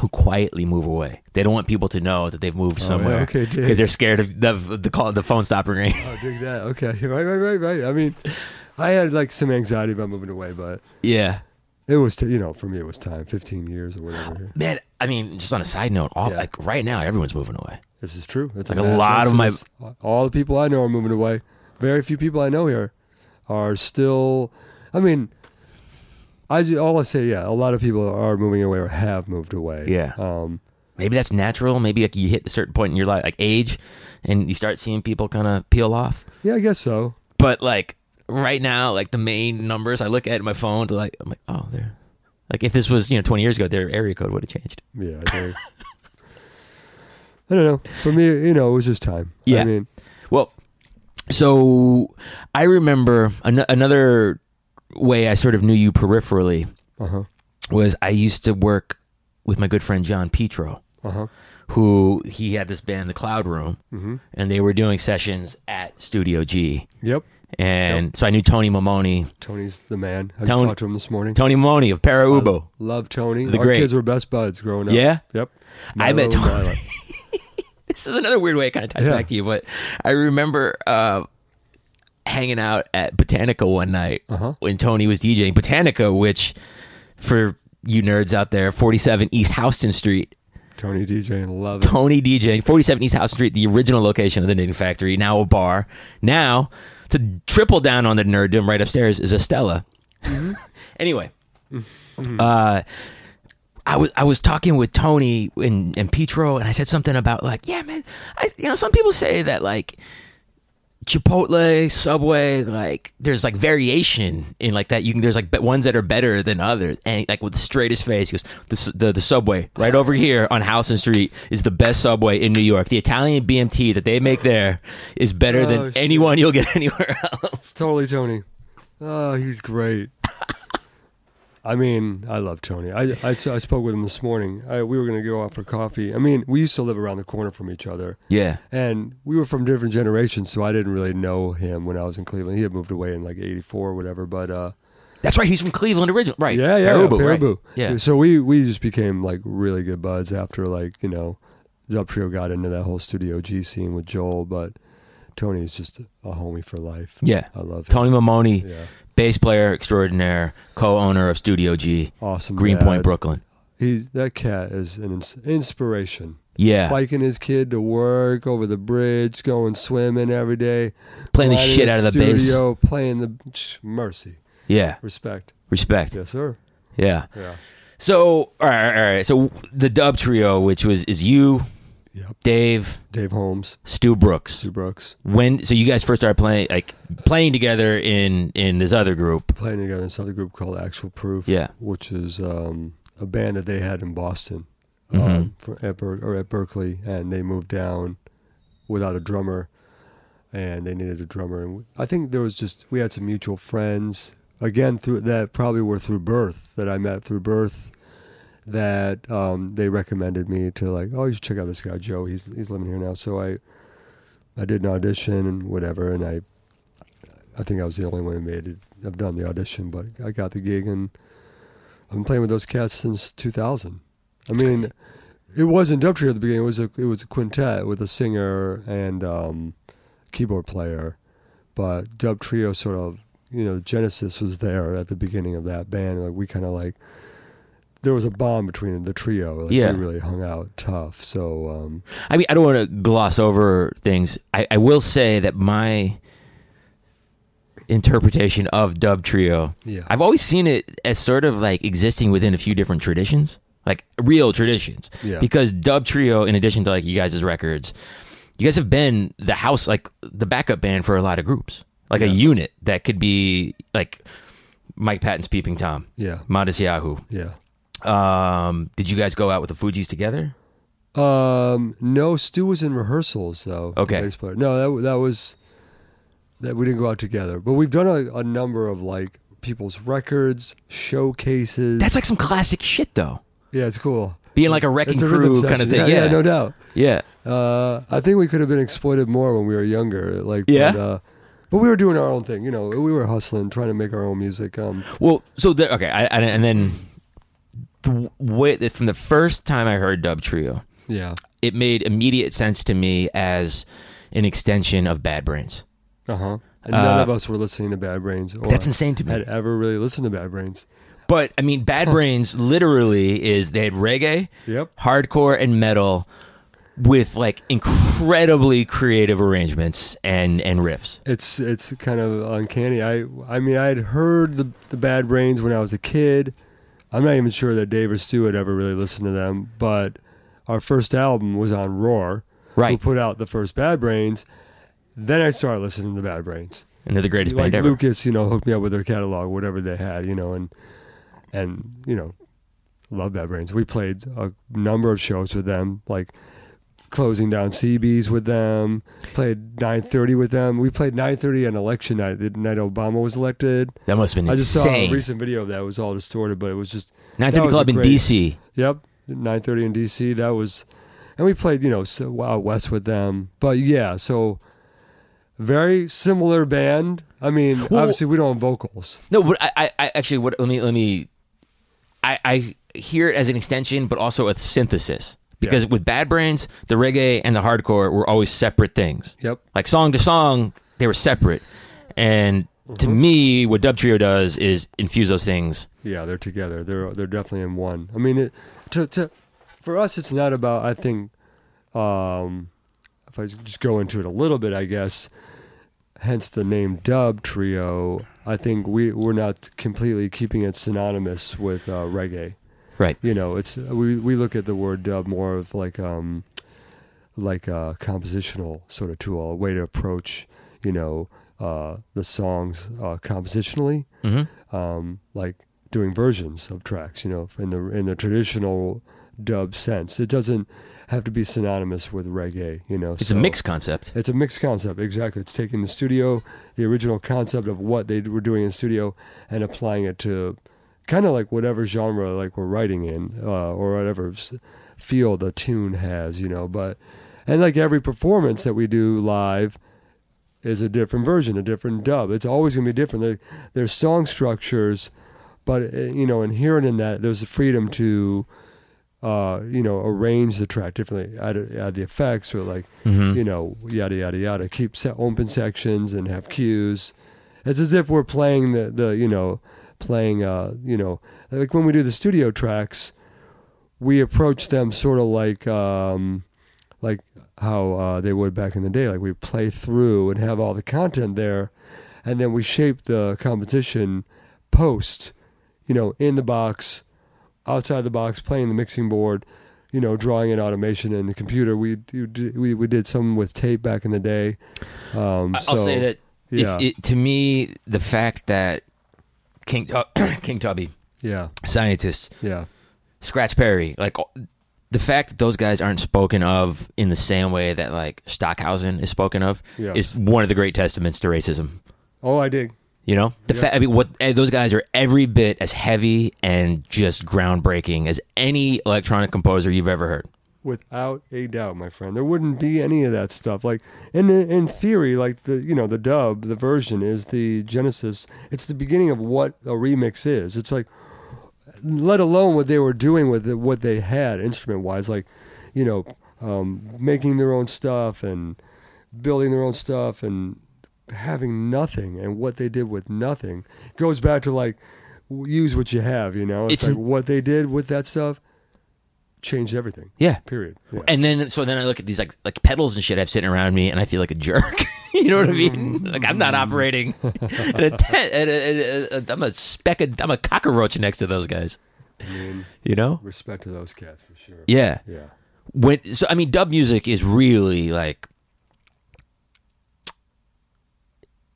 [SPEAKER 1] who quietly move away. They don't want people to know that they've moved
[SPEAKER 2] Oh,
[SPEAKER 1] somewhere
[SPEAKER 2] okay,
[SPEAKER 1] because they're scared of the the call, the phone stopping ringing.
[SPEAKER 2] Oh, dig that. Okay, <laughs> right, right, right, right. I mean, I had like some anxiety about moving away, but
[SPEAKER 1] yeah,
[SPEAKER 2] it was, t- you know, for me, it was time. Fifteen years or whatever.
[SPEAKER 1] man. I mean, just on a side note, all
[SPEAKER 2] Yeah.
[SPEAKER 1] like right now, everyone's moving away.
[SPEAKER 2] This is true. It's
[SPEAKER 1] Like a lot of my-
[SPEAKER 2] all the people I know are moving away. Very few people I know here are still. I mean, I ju- all I say, yeah, a lot of people are moving away or have moved away.
[SPEAKER 1] Yeah.
[SPEAKER 2] Um.
[SPEAKER 1] Maybe that's natural. Maybe like you hit a certain point in your life, like age, and you start seeing people kind of peel off.
[SPEAKER 2] Yeah, I guess so.
[SPEAKER 1] But like right now, like the main numbers I look at in my phone to like, I'm like, oh, they're Like if this was you know 20 years ago, their area code would have changed.
[SPEAKER 2] Yeah, I think. <laughs> I don't know. For me, you know, it was just time.
[SPEAKER 1] Yeah.
[SPEAKER 2] I mean,
[SPEAKER 1] Well, so I remember an- another way I sort of knew you peripherally
[SPEAKER 2] uh huh,
[SPEAKER 1] was I used to work with my good friend John Petro,
[SPEAKER 2] uh huh.
[SPEAKER 1] who he had this band, The Cloud Room,
[SPEAKER 2] hmm
[SPEAKER 1] and they were doing sessions at Studio G.
[SPEAKER 2] Yep.
[SPEAKER 1] And so I knew Tony Maimone,
[SPEAKER 2] Tony's the man. I
[SPEAKER 1] Tony-
[SPEAKER 2] talked to him this morning.
[SPEAKER 1] Tony Maimone of Pere Ubu.
[SPEAKER 2] Love Tony.
[SPEAKER 1] The
[SPEAKER 2] Our
[SPEAKER 1] great.
[SPEAKER 2] kids were best buds growing up.
[SPEAKER 1] Yeah?
[SPEAKER 2] Yep.
[SPEAKER 1] I met Tony. <laughs> This is another weird way it kind of ties
[SPEAKER 2] Yeah.
[SPEAKER 1] back to you, but I remember uh, hanging out at Botanica one night
[SPEAKER 2] Uh-huh.
[SPEAKER 1] when Tony was DJing. Botanica, which for you nerds out there, 47 East Houston Street.
[SPEAKER 2] Tony DJ and love it.
[SPEAKER 1] Tony DJing, 47 East Houston Street, the original location of the Knitting Factory, now a bar. Now, to triple down on the nerddom right upstairs is Estela. <laughs> anyway, uh, I was I was talking with Tony and, and Petro, and I said something about like, yeah, man, I, you know, some people say that like Chipotle, Subway, like there's like variation in like that. You can there's like ones that are better than others, and like with the straightest face, he goes the, the the Subway right over here on Houston Street is the best Subway in New York. The Italian BMT that they make there is better
[SPEAKER 2] Oh,
[SPEAKER 1] than
[SPEAKER 2] shit.
[SPEAKER 1] anyone you'll get <laughs> anywhere else.
[SPEAKER 2] Totally Tony. Oh, he's great. I mean, I love Tony. I, I, I spoke with him this morning. I, we were going to go out for coffee. I mean, we used to live around the corner from each other,
[SPEAKER 1] Yeah,
[SPEAKER 2] and we were from different generations, so I didn't really know him when I was in Cleveland. He had moved away in like '84 or whatever, but uh,
[SPEAKER 1] that's right. He's from Cleveland originally. right?
[SPEAKER 2] yeah, yeah,
[SPEAKER 1] Pere Ubu,
[SPEAKER 2] right?
[SPEAKER 1] Yeah,
[SPEAKER 2] So we we just became like really good buds after like you know, Dub Trio got into that whole Studio G scene with Joel, but Tony is just a, a homie for life.
[SPEAKER 1] yeah.
[SPEAKER 2] I love him.
[SPEAKER 1] Tony Maimone,
[SPEAKER 2] Yeah,
[SPEAKER 1] bass player extraordinaire, co-owner of Studio G,
[SPEAKER 2] awesome.
[SPEAKER 1] Greenpoint,
[SPEAKER 2] dad.
[SPEAKER 1] Brooklyn.
[SPEAKER 2] He's that cat is an ins- inspiration.
[SPEAKER 1] Yeah,
[SPEAKER 2] Biking his kid to work over the bridge, going swimming every day,
[SPEAKER 1] playing the shit out of the bass.
[SPEAKER 2] studio, playing the mercy,
[SPEAKER 1] Yeah,
[SPEAKER 2] respect.
[SPEAKER 1] respect.
[SPEAKER 2] Yes, sir.
[SPEAKER 1] Yeah.
[SPEAKER 2] Yeah.
[SPEAKER 1] So, all right, all right. So the Dub Trio, which was is you,
[SPEAKER 2] Yep.
[SPEAKER 1] Dave,
[SPEAKER 2] Dave Holmes,
[SPEAKER 1] Stu Brooks.
[SPEAKER 2] Stu Brooks,
[SPEAKER 1] When so you guys first started playing like playing together in in this other group?
[SPEAKER 2] playing together in this other group called Actual Proof.
[SPEAKER 1] Yeah.
[SPEAKER 2] which is um, a band that they had in Boston, um, for, at Ber- or at Berklee, and they moved down without a drummer, and they needed a drummer. And I think there was just we had some mutual friends again through that probably were through birth that I met through birth. That um, they recommended me to like, oh, you should check out this guy Joe. He's he's living here now. So I, I did an audition and whatever, and I, I think I was the only one who made it. I've done the audition, but I got the gig, and I've been playing with those cats since 2000. I mean, it wasn't dub trio at the beginning. It was a it was a quintet with a singer and um, keyboard player, but dub trio sort of you know Genesis was there at the beginning of that band. Like we kind of like there was a bond between the trio. Like
[SPEAKER 1] Yeah.
[SPEAKER 2] we really hung out tough. So um,
[SPEAKER 1] I mean, I don't want to gloss over things. I, I will say that my interpretation of Dub Trio,
[SPEAKER 2] yeah,
[SPEAKER 1] I've always seen it as sort of like existing within a few different traditions, like real traditions.
[SPEAKER 2] yeah,
[SPEAKER 1] because Dub Trio, in addition to like you guys' records, you guys have been the house, like the backup band for a lot of groups, like a unit that could be like Mike Patton's Peeping Tom,
[SPEAKER 2] yeah,
[SPEAKER 1] Matisyahu.
[SPEAKER 2] yeah.
[SPEAKER 1] Um, did you guys go out with the Fugees together?
[SPEAKER 2] Um, no, Stu was in rehearsals though.
[SPEAKER 1] Okay.
[SPEAKER 2] bass player. No, that that was that we didn't go out together, but we've done a, a number of like people's records, showcases.
[SPEAKER 1] That's like some classic shit, though.
[SPEAKER 2] yeah, it's cool.
[SPEAKER 1] Being like a wrecking
[SPEAKER 2] a
[SPEAKER 1] crew kind of thing.
[SPEAKER 2] Yeah,
[SPEAKER 1] Yeah,
[SPEAKER 2] yeah, no doubt.
[SPEAKER 1] yeah.
[SPEAKER 2] Uh, I think we could have been exploited more when we were younger. Like,
[SPEAKER 1] Yeah?
[SPEAKER 2] But, uh, but we were doing our own thing. You know, we were hustling, trying to make our own music. Um,
[SPEAKER 1] Well, so there, okay, I, I, and then the way that from the first time I heard Dub Trio,
[SPEAKER 2] yeah.
[SPEAKER 1] it made immediate sense to me as an extension of Bad Brains.
[SPEAKER 2] Uh huh. And none
[SPEAKER 1] Uh,
[SPEAKER 2] of us were listening to Bad Brains, or
[SPEAKER 1] That's insane to me.
[SPEAKER 2] had ever really listened to Bad Brains.
[SPEAKER 1] But I mean, Bad Brains literally is they had reggae,
[SPEAKER 2] Yep.
[SPEAKER 1] hardcore, and metal with like incredibly creative arrangements and and riffs.
[SPEAKER 2] It's it's kind of uncanny. I I mean I had heard the the Bad Brains when I was a kid. I'm not even sure that Dave or had ever really listened to them, but our first album was on ROIR, who
[SPEAKER 1] Right,
[SPEAKER 2] put out the first Bad Brains. Then I started listening to Bad Brains.
[SPEAKER 1] and they're the greatest
[SPEAKER 2] like
[SPEAKER 1] band ever.
[SPEAKER 2] Lucas, you know, hooked me up with their catalog, whatever they had, you know, and and you know, love Bad Brains. We played a number of shows with them, like closing down CBs with them. Played 9:30 with them. We played 9:30 on election night, the night Obama was elected.
[SPEAKER 1] That must have been
[SPEAKER 2] I just saw a recent video of that. It was all distorted, but it was just
[SPEAKER 1] 930 Club in DC.
[SPEAKER 2] Yep, 9:30 in DC. That was, and we played you know so out west with them. But yeah, so very similar band. I mean,
[SPEAKER 1] Well-
[SPEAKER 2] obviously we don't have vocals.
[SPEAKER 1] No, but I, I, I actually, what? Let me, let me. I, I hear it as an extension, but also a synthesis. Because with Bad Brains, the reggae and the hardcore were always separate things.
[SPEAKER 2] Yep.
[SPEAKER 1] Like song to song, they were separate. And to
[SPEAKER 2] Mm-hmm.
[SPEAKER 1] me, what Dub Trio does is infuse those things.
[SPEAKER 2] Yeah, they're together. They're they're definitely in one. I mean, it, to to for us, it's not about. I think, um, if I just go into it a little bit, I guess. Hence the name Dub Trio. I think we we're not completely keeping it synonymous with uh, reggae.
[SPEAKER 1] Right.
[SPEAKER 2] You know, it's we we look at the word dub more of like um like a compositional sort of tool, a way to approach you know uh, the songs uh, compositionally
[SPEAKER 1] Mm-hmm.
[SPEAKER 2] um, like doing versions of tracks, you know, in the in the traditional dub sense. It doesn't have to be synonymous with reggae, you know.
[SPEAKER 1] It's
[SPEAKER 2] so
[SPEAKER 1] a mixed concept.
[SPEAKER 2] It's a mixed concept, exactly. It's taking the studio, the original concept of what they were doing in studio, and applying it to kind of like whatever genre like we're writing in, uh, or whatever feel the tune has, you know. But and like every performance that we do live is a different version, a different dub. It's always going to be different. There, there's song structures, but uh, you know, inherent in that, there's the freedom to, uh, you know, arrange the track differently, add, add the effects, or like,
[SPEAKER 1] Mhm.
[SPEAKER 2] you know, yada yada yada. Keep open sections and have cues. It's as if we're playing the the you know, playing uh you know, like when we do the studio tracks, we approach them sort of like um, like how uh, they would back in the day. Like we play through and have all the content there, and then we shape the competition post, you know, in the box, outside the box, playing the mixing board, you know, drawing in automation in the computer. We we we did some with tape back in the day. Um,
[SPEAKER 1] I'll
[SPEAKER 2] so,
[SPEAKER 1] say that
[SPEAKER 2] yeah.
[SPEAKER 1] if it, to me, the fact that King uh, <coughs> King Tubby,
[SPEAKER 2] yeah,
[SPEAKER 1] scientists,
[SPEAKER 2] yeah,
[SPEAKER 1] Scratch Perry, like the fact that those guys aren't spoken of in the same way that like Stockhausen is spoken of
[SPEAKER 2] Yes.
[SPEAKER 1] is one of the great testaments to racism.
[SPEAKER 2] Oh, I dig.
[SPEAKER 1] You know, the
[SPEAKER 2] Yes.
[SPEAKER 1] fact I mean, what eh, those guys are every bit as heavy and just groundbreaking as any electronic composer you've ever heard.
[SPEAKER 2] Without a doubt, my friend, there wouldn't be any of that stuff. Like in in theory, like the you know the dub, the version is the genesis. It's the beginning of what a remix is. It's like, let alone what they were doing with it, what they had instrument wise, like, you know, um, making their own stuff and building their own stuff and having nothing and what they did with nothing goes back to like use what you have. You know, it's,
[SPEAKER 1] It's-
[SPEAKER 2] like what they did with that stuff changed everything.
[SPEAKER 1] Yeah.
[SPEAKER 2] Period. Yeah.
[SPEAKER 1] And then so then I look at these like like pedals and shit I've sitting around me and I feel like a jerk. <laughs> you know what I mean? Mm. Like I'm not operating. <laughs> at a te- at a- at a- I'm a speck of, I'm a cockroach next to those guys.
[SPEAKER 2] I mean,
[SPEAKER 1] You know?
[SPEAKER 2] respect to those cats for sure.
[SPEAKER 1] Yeah.
[SPEAKER 2] Yeah.
[SPEAKER 1] When so I mean dub music is really like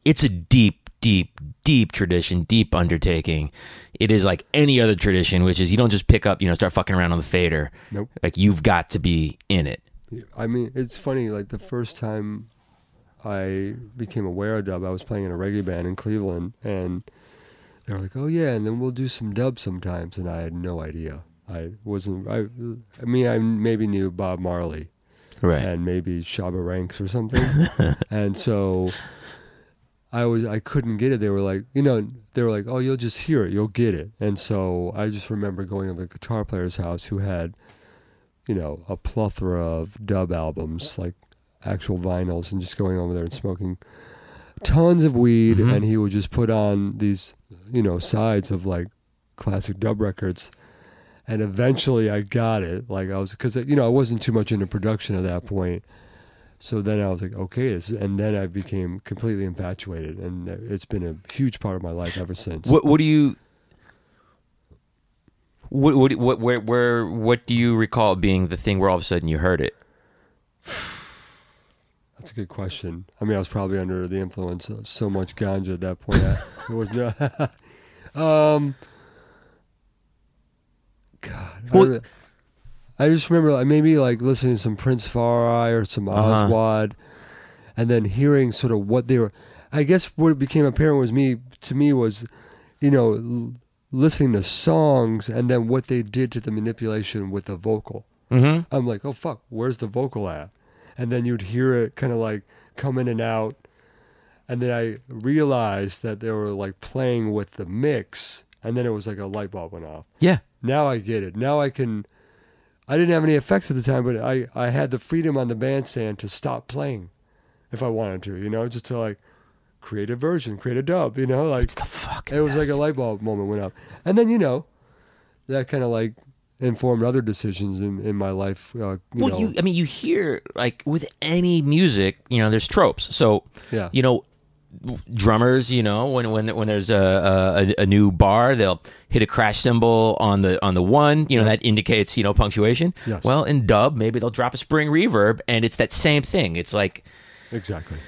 [SPEAKER 1] it's a deep deep deep tradition, deep undertaking. It is like any other tradition which is you don't just pick up, you know, start fucking around on the fader.
[SPEAKER 2] Nope.
[SPEAKER 1] Like you've got to be in it.
[SPEAKER 2] I mean, it's funny. Like the first time I became aware of dub, I was playing in a reggae band in Cleveland, and they were like, "Oh yeah," and then we'll do some dub sometimes, and I had no idea. I wasn't. I. I mean, I maybe knew Bob Marley
[SPEAKER 1] Right.
[SPEAKER 2] and maybe Shabba Ranks or something, <laughs> and so. I was I couldn't get it. They were like, you know, they were like, "Oh, you'll just hear it, you'll get it." And so I just remember going to the guitar player's house who had, you know, a plethora of dub albums, like actual vinyls, and just going over there and smoking tons of weed.
[SPEAKER 1] Mhm.
[SPEAKER 2] And he would just put on these, you know, sides of like classic dub records. And eventually I got it. Like I was, because, you know, I wasn't too much into production at that point. So then I was like, okay, this, and then I became completely infatuated, and it's been a huge part of my life ever since.
[SPEAKER 1] What what do you what what what where where what do you recall being the thing where all of a sudden you heard it?
[SPEAKER 2] That's a good question. I mean, I was probably under the influence of so much ganja at that point. I, it was no, <laughs> um, God.
[SPEAKER 1] Well-
[SPEAKER 2] I, I just remember like maybe like listening to some Prince Far I or some
[SPEAKER 1] Uh-huh.
[SPEAKER 2] Oswald, and then hearing sort of what they were. I guess what became apparent was me to me was, you know, l- listening to songs and then what they did to the manipulation with the vocal.
[SPEAKER 1] Mm-hmm.
[SPEAKER 2] I'm like, oh fuck, where's the vocal at? And then you'd hear it kind of like come in and out, and then I realized that they were like playing with the mix, and then it was like a light bulb went off.
[SPEAKER 1] Yeah.
[SPEAKER 2] Now I get it. Now I can. I didn't have any effects at the time, but I I had the freedom on the bandstand to stop playing, if I wanted to. You know, just to like create a version, create a dub. You know, like
[SPEAKER 1] It's the
[SPEAKER 2] it was like a light bulb moment went up, and then you know, that kind of like informed other decisions in in my life. Uh, you
[SPEAKER 1] well,
[SPEAKER 2] know,
[SPEAKER 1] you I mean you hear like with any music, you know, there's tropes. So
[SPEAKER 2] yeah,
[SPEAKER 1] you know drummers you know when when when there's a, a a new bar they'll hit a crash cymbal on the on the one you know that indicates you know punctuation.
[SPEAKER 2] Yes.
[SPEAKER 1] well in dub maybe they'll drop a spring reverb and it's that same thing. It's like
[SPEAKER 2] exactly,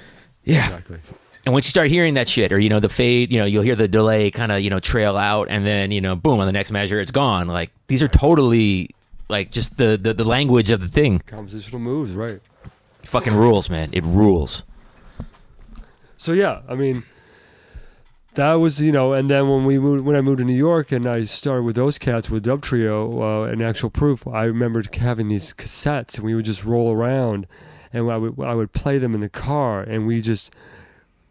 [SPEAKER 1] yeah.
[SPEAKER 2] Exactly.
[SPEAKER 1] and once you start hearing that shit or you know the fade you know you'll hear the delay kind of you know trail out and then you know boom on the next measure it's gone. Like these are totally like just the the, the language of the thing.
[SPEAKER 2] Compositional moves, right?
[SPEAKER 1] fucking rules man. It rules
[SPEAKER 2] So yeah, I mean, that was you know, and then when we moved, when I moved to New York and I started with those cats with Dub Trio uh, and Actual Proof, I remembered having these cassettes and we would just roll around, and I would I would play them in the car, and we just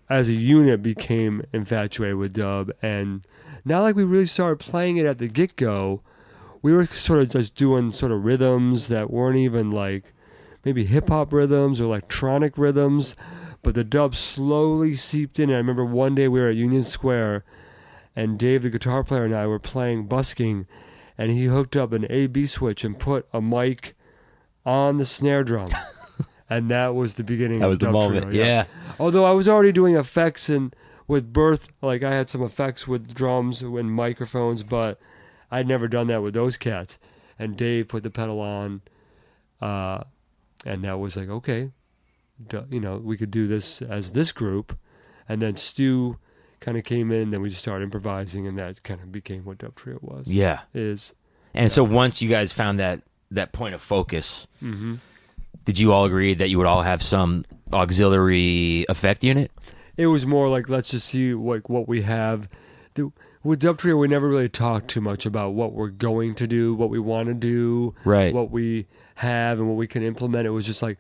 [SPEAKER 2] as a unit became infatuated with dub, and now like we really started playing it at the get go, we were sort of just doing sort of rhythms that weren't even like maybe hip hop rhythms or electronic rhythms but the dub slowly seeped in. I remember one day we were at Union Square, and Dave, the guitar player, and I were playing busking, and he hooked up an A B switch and put a mic on the snare drum, <laughs> and that was the beginning.
[SPEAKER 1] that was the moment
[SPEAKER 2] Trio,
[SPEAKER 1] yeah
[SPEAKER 2] Although I was already doing effects and with Birth, like I had some effects with drums and microphones, but I'd never done that with those cats. And Dave put the pedal on, uh, and that was like okay, you know, we could do this as this group, and then Stu kind of came in, then we just started improvising, and that kind of became what Dub Trio was.
[SPEAKER 1] yeah
[SPEAKER 2] Is
[SPEAKER 1] And so once you guys found that that point of focus,
[SPEAKER 2] hmm
[SPEAKER 1] did you all agree that you would all have some auxiliary effect unit?
[SPEAKER 2] it was more like let's just see like what we have. The, with Dub Trio, we never really talked too much about what we're going to do, what we want to do,
[SPEAKER 1] Right.
[SPEAKER 2] what we have, and what we can implement. It was just like,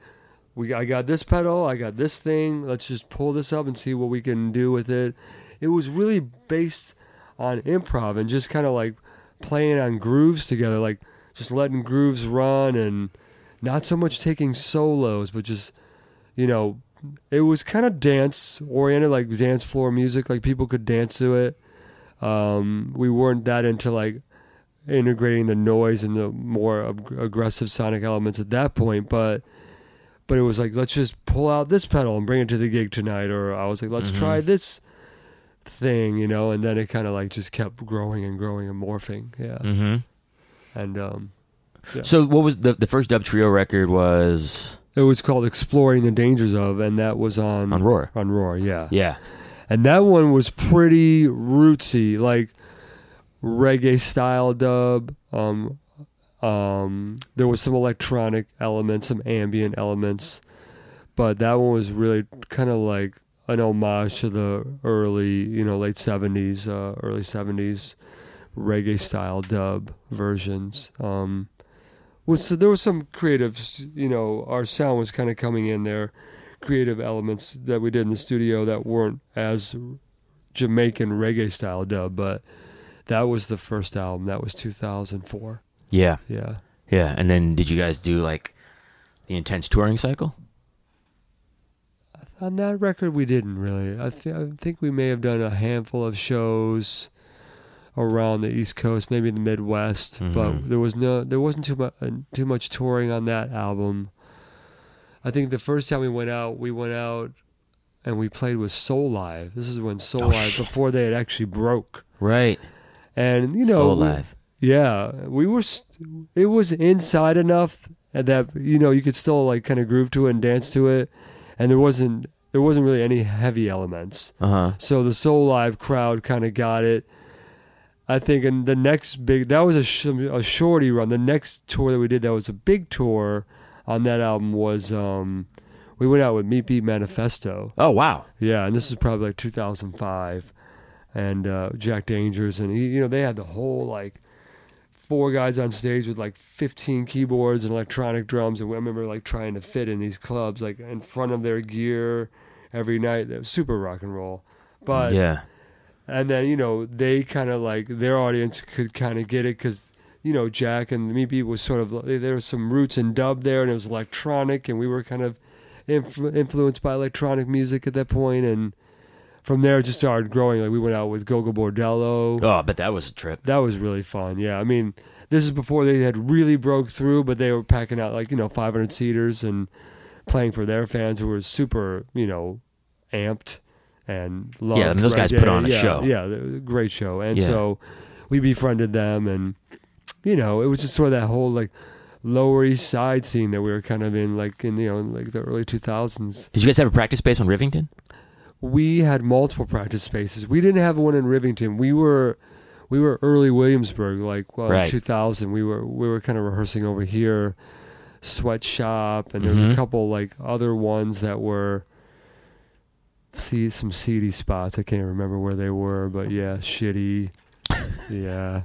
[SPEAKER 2] we I got this pedal, I got this thing. Let's just pull this up and see what we can do with it. It was really based on improv and just kind of like playing on grooves together, like just letting grooves run and not so much taking solos, but just you know, it was kind of dance oriented, like dance floor music, like people could dance to it. Um, we weren't that into like integrating the noise and the more ag- aggressive sonic elements at that point, but but it was like let's just pull out this pedal and bring it to the gig tonight, or I was like let's
[SPEAKER 1] Mhm.
[SPEAKER 2] try this thing, you know, and then it kind of like just kept growing and growing and morphing, yeah,
[SPEAKER 1] Mm-hmm.
[SPEAKER 2] and um, Yeah.
[SPEAKER 1] So what was the the first Dub Trio record was
[SPEAKER 2] it was called exploring the dangers of, and that was on
[SPEAKER 1] on ROIR?
[SPEAKER 2] on ROIR, yeah.
[SPEAKER 1] Yeah.
[SPEAKER 2] and that one was pretty rootsy, like reggae style dub. Um, um, there was some electronic elements, some ambient elements, but that one was really kind of like an homage to the early, you know, late seventies, uh, early seventies reggae style dub versions. Um, was there was some creative, you know, our sound was kind of coming in there creative elements that we did in the studio that weren't as Jamaican reggae style dub, but that was the first album. That was 2004.
[SPEAKER 1] Yeah.
[SPEAKER 2] Yeah.
[SPEAKER 1] Yeah. And then did you guys do like the intense touring cycle?
[SPEAKER 2] On that record, we didn't really. I, th- I think we may have done a handful of shows around the East Coast, maybe the Midwest,
[SPEAKER 1] Mhm.
[SPEAKER 2] but there was no, there wasn't too much, too much touring on that album. I think the first time we went out, we went out and we played with Soulive. This is when Soul
[SPEAKER 1] Oh,
[SPEAKER 2] Live,
[SPEAKER 1] shit.
[SPEAKER 2] before they had actually broke.
[SPEAKER 1] Right.
[SPEAKER 2] And you know,
[SPEAKER 1] Soulive.
[SPEAKER 2] Yeah, we were. St- it was inside enough that you know you could still like kind of groove to it and dance to it, and there wasn't there wasn't really any heavy elements.
[SPEAKER 1] Uh huh.
[SPEAKER 2] So the Soulive crowd kind of got it. I think, and the next big that was a, sh- a shorty run. The next tour that we did that was a big tour on that album was um, we went out with Meat Beat Manifesto.
[SPEAKER 1] Oh wow.
[SPEAKER 2] Yeah, and this is probably like 2005, and uh, Jack Dangers, and he, you know they had the whole like four guys on stage with like 15 keyboards and electronic drums, and I remember like trying to fit in these clubs like in front of their gear every night. It was super rock and roll, but
[SPEAKER 1] yeah.
[SPEAKER 2] and then you know they kind of like their audience could kind of get it because you know Jack and Meat Beat was sort of there was some roots in dub there, and it was electronic, and we were kind of influ- influenced by electronic music at that point, and from there it just started growing. Like we went out with Gogol Bordello.
[SPEAKER 1] Oh, but that was a trip.
[SPEAKER 2] That was really fun. Yeah, I mean, this is before they had really broke through, but they were packing out like you know 500 seaters and playing for their fans who were super, you know, amped and loved.
[SPEAKER 1] I mean, those guys
[SPEAKER 2] Day.
[SPEAKER 1] put on a
[SPEAKER 2] yeah,
[SPEAKER 1] show.
[SPEAKER 2] Yeah, they were a great show, and
[SPEAKER 1] Yeah.
[SPEAKER 2] so we befriended them, and you know, it was just sort of that whole like Lower East Side scene that we were kind of in, like in you know, like the early 2000s.
[SPEAKER 1] Did you guys have a practice space on Rivington?
[SPEAKER 2] We had multiple practice spaces. We didn't have one in Rivington. We were we were early Williamsburg, like well,
[SPEAKER 1] Right.
[SPEAKER 2] 2000. We were we were kind of rehearsing over here, sweatshop, and there was
[SPEAKER 1] Mhm.
[SPEAKER 2] a couple like other ones that were see some seedy spots. I can't remember where they were, but yeah, shitty. yeah.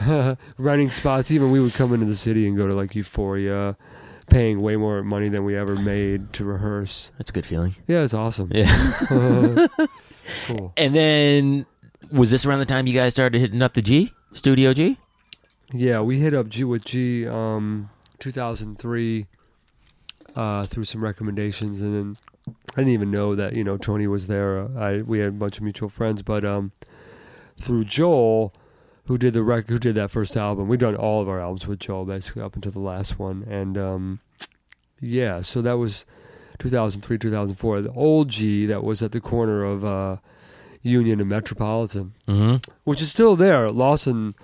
[SPEAKER 2] <laughs> Running spots. Even we would come into the city and go to like Euphoria, paying way more money than we ever made to rehearse.
[SPEAKER 1] That's a good feeling.
[SPEAKER 2] Yeah, it's awesome.
[SPEAKER 1] Yeah. <laughs>
[SPEAKER 2] cool.
[SPEAKER 1] and then was this around the time you guys started hitting up the G Studio G?
[SPEAKER 2] Yeah, we hit up G with G um 2003 uh through some recommendations and then I didn't even know that, you know, Tony was there. Uh, I we had a bunch of mutual friends, but um through Joel who did the record, who did that first album. We've done all of our albums with Joel basically up until the last one and um yeah, so that was 2003 2004. The old G that was at the corner of uh Union and Metropolitan
[SPEAKER 1] Mm-hmm.
[SPEAKER 2] which is still there. Lawson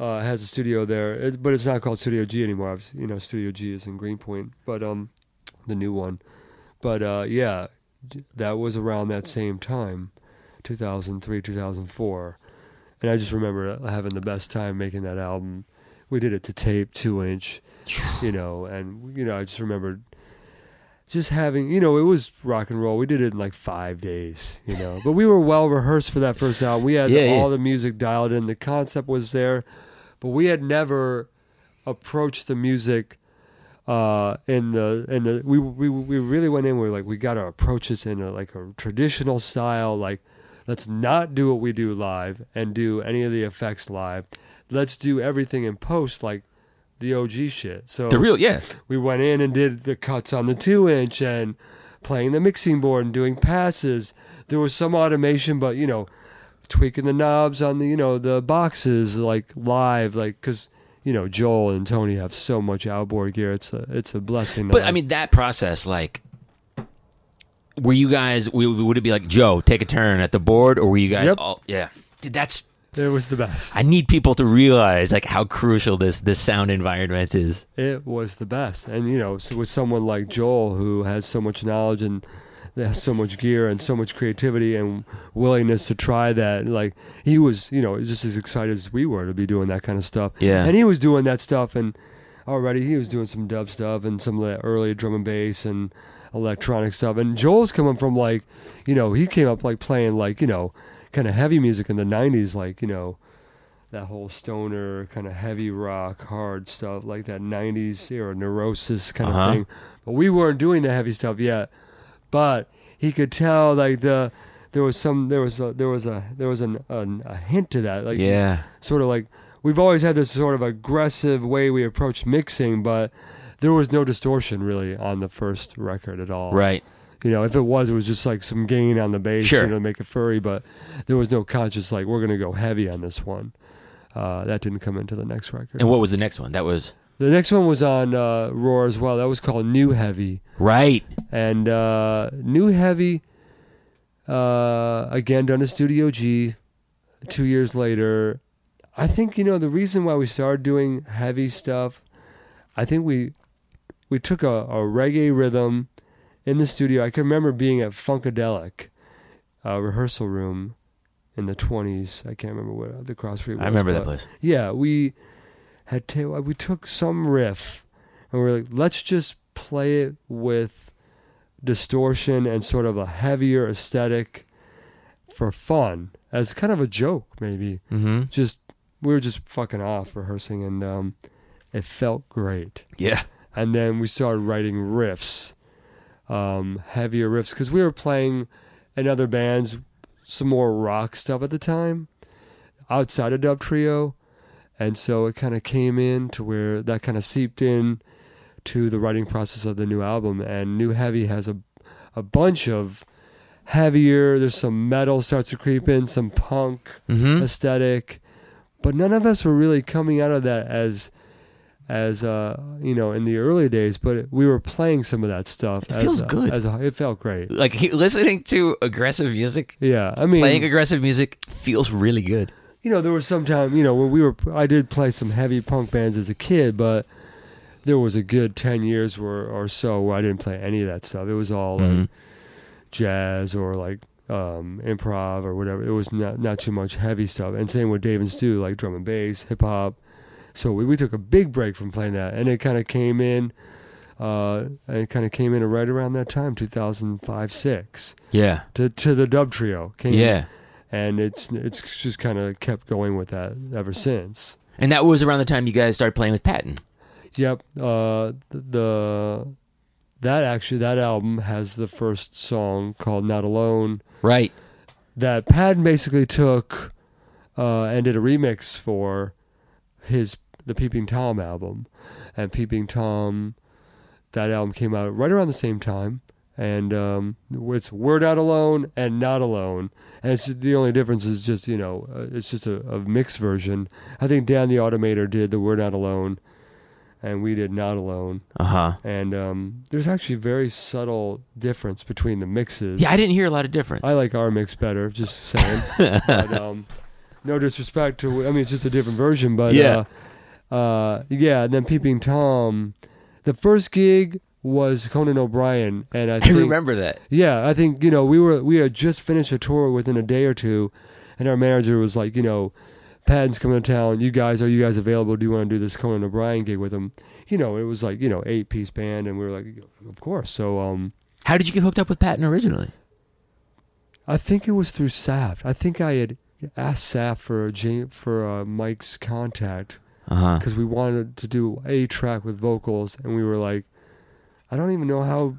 [SPEAKER 2] uh, has a studio there, it, but it's not called Studio G anymore. Obviously, You know, Studio G is in Greenpoint, but um, the new one. But uh, yeah, that was around that same time, 2003, 2004, and I just remember having the best time making that album. We did it to tape, two inch, you know, and you know, I just remember just having, you know, it was rock and roll. We did it in like five days, you know, but we were well rehearsed for that first album. We had
[SPEAKER 1] Yeah, yeah.
[SPEAKER 2] all the music dialed in. The concept was there, but we had never approached the music uh in the in the we we we really went in we were like we got to approach this in a like a traditional style like let's not do what we do live and do any of the effects live let's do everything in post like the OG shit so
[SPEAKER 1] The real, yeah.
[SPEAKER 2] we went in and did the cuts on the two inch and playing the mixing board and doing passes. There was some automation, but you know, tweaking the knobs on the you know the boxes like live, like because you know Joel and Tony have so much outboard gear. It's a it's a blessing.
[SPEAKER 1] But I mean, that process, like, were you guys? we- Would it be like Joe, take a turn at the board, or were you guys
[SPEAKER 2] Yep.
[SPEAKER 1] all? Yeah, Dude, that's.
[SPEAKER 2] it was the best.
[SPEAKER 1] I need people to realize like how crucial this this sound environment is.
[SPEAKER 2] It was the best, and you know, so with someone like Joel who has so much knowledge and has so much gear and so much creativity and willingness to try that, like he was, you know, just as excited as we were to be doing that kind of stuff.
[SPEAKER 1] Yeah.
[SPEAKER 2] and he was doing that stuff, and already he was doing some dub stuff and some of the early drum and bass and electronic stuff. And Joel's coming from like, you know, he came up like playing like you know, kind of heavy music in the '90s, like you know that whole stoner kind of heavy rock hard stuff like that 90s era neurosis kind
[SPEAKER 1] Uh-huh.
[SPEAKER 2] of thing but we weren't doing the heavy stuff yet but he could tell like the there was some there was a there was a there was an, an a hint to that like
[SPEAKER 1] yeah,
[SPEAKER 2] sort of like we've always had this sort of aggressive way we approach mixing but there was no distortion really on the first record at all
[SPEAKER 1] right.
[SPEAKER 2] you know, if it was, it was just like some gain on the bass,
[SPEAKER 1] Sure.
[SPEAKER 2] you know, to make it furry. But there was no conscious like we're gonna go heavy on this one. Uh, that didn't come into the next record.
[SPEAKER 1] And what was the next one? That was
[SPEAKER 2] the next one was on uh, ROIR as well. That was called New Heavy,
[SPEAKER 1] right.
[SPEAKER 2] and uh, New Heavy uh, again done at Studio G. Two years later, I think you know the reason why we started doing heavy stuff. I think we we took a, a reggae rhythm in the studio. I can remember being at Funkadelic uh, rehearsal room in the twenties. I can't remember what the cross street was.
[SPEAKER 1] I remember that place.
[SPEAKER 2] Yeah, we had ta- we took some riff and we are like, let's just play it with distortion and sort of a heavier aesthetic for fun as kind of a joke maybe.
[SPEAKER 1] Mm-hmm.
[SPEAKER 2] Just we were just fucking off rehearsing and um, it felt great.
[SPEAKER 1] Yeah.
[SPEAKER 2] And then we started writing riffs, um, heavier riffs, because we were playing in other bands some more rock stuff at the time, outside of Dub Trio, and so it kind of came in to where that kind of seeped in to the writing process of the new album. And New Heavy has a a bunch of heavier. There's some metal starts to creep in, some punk
[SPEAKER 1] Mm-hmm.
[SPEAKER 2] aesthetic, but none of us were really coming out of that as as uh you know in the early days but we were playing some of that stuff
[SPEAKER 1] It
[SPEAKER 2] as
[SPEAKER 1] feels
[SPEAKER 2] a-
[SPEAKER 1] good.
[SPEAKER 2] as a, it felt great
[SPEAKER 1] Like he- listening to aggressive music,
[SPEAKER 2] yeah i mean
[SPEAKER 1] playing aggressive music feels really good.
[SPEAKER 2] you know there was some time you know when we were i did play some heavy punk bands as a kid but there was a good 10 years where, or so where i didn't play any of that stuff it was all like
[SPEAKER 1] Mhm.
[SPEAKER 2] jazz or like um, improv or whatever. It was not not too much heavy stuff. And same with Dave and Stu, like drum and bass, hip hop. So we, we took a big break from playing that, and it kind of came in. Uh, it kind of came in right around that time, 2005, six,
[SPEAKER 1] Yeah.
[SPEAKER 2] to to the Dub Trio. Came,
[SPEAKER 1] Yeah.
[SPEAKER 2] and it's it's just kind of kept going with that ever since.
[SPEAKER 1] And that was around the time you guys started playing with Patton.
[SPEAKER 2] Yep. Uh, the, the that actually that album has the first song called "Not Alone."
[SPEAKER 1] Right.
[SPEAKER 2] that Patton basically took uh, and did a remix for his the Peeping Tom album, and Peeping Tom, that album came out right around the same time, and um, it's We're Not Alone and Not Alone, and it's the only difference is just you know uh, it's just a, a mixed version. I think Dan the Automator did the We're Not Alone, and we did Not Alone,
[SPEAKER 1] Uh huh.
[SPEAKER 2] and um, there's actually a very subtle difference between the mixes.
[SPEAKER 1] Yeah, I didn't hear a lot of difference.
[SPEAKER 2] I like our mix better. Just saying. <laughs> but, um, no disrespect to. I mean, it's just a different version. But
[SPEAKER 1] Yeah.
[SPEAKER 2] uh, uh, yeah. And then Peeping Tom, the first gig was Conan O'Brien, and I
[SPEAKER 1] I
[SPEAKER 2] think
[SPEAKER 1] remember that.
[SPEAKER 2] yeah, I think you know we were we had just finished a tour within a day or two, and our manager was like, you know, Patton's coming to town. You guys, are you guys available? Do you want to do this Conan O'Brien gig with him? You know, it was like you know eight piece band, and we were like, of course. So um,
[SPEAKER 1] How did you get hooked up with Patton originally?
[SPEAKER 2] I think it was through Saft. I think I had asked Saft for a for uh, Mike's contact
[SPEAKER 1] Uh huh.
[SPEAKER 2] because we wanted to do a track with vocals, and we were like, I don't even know how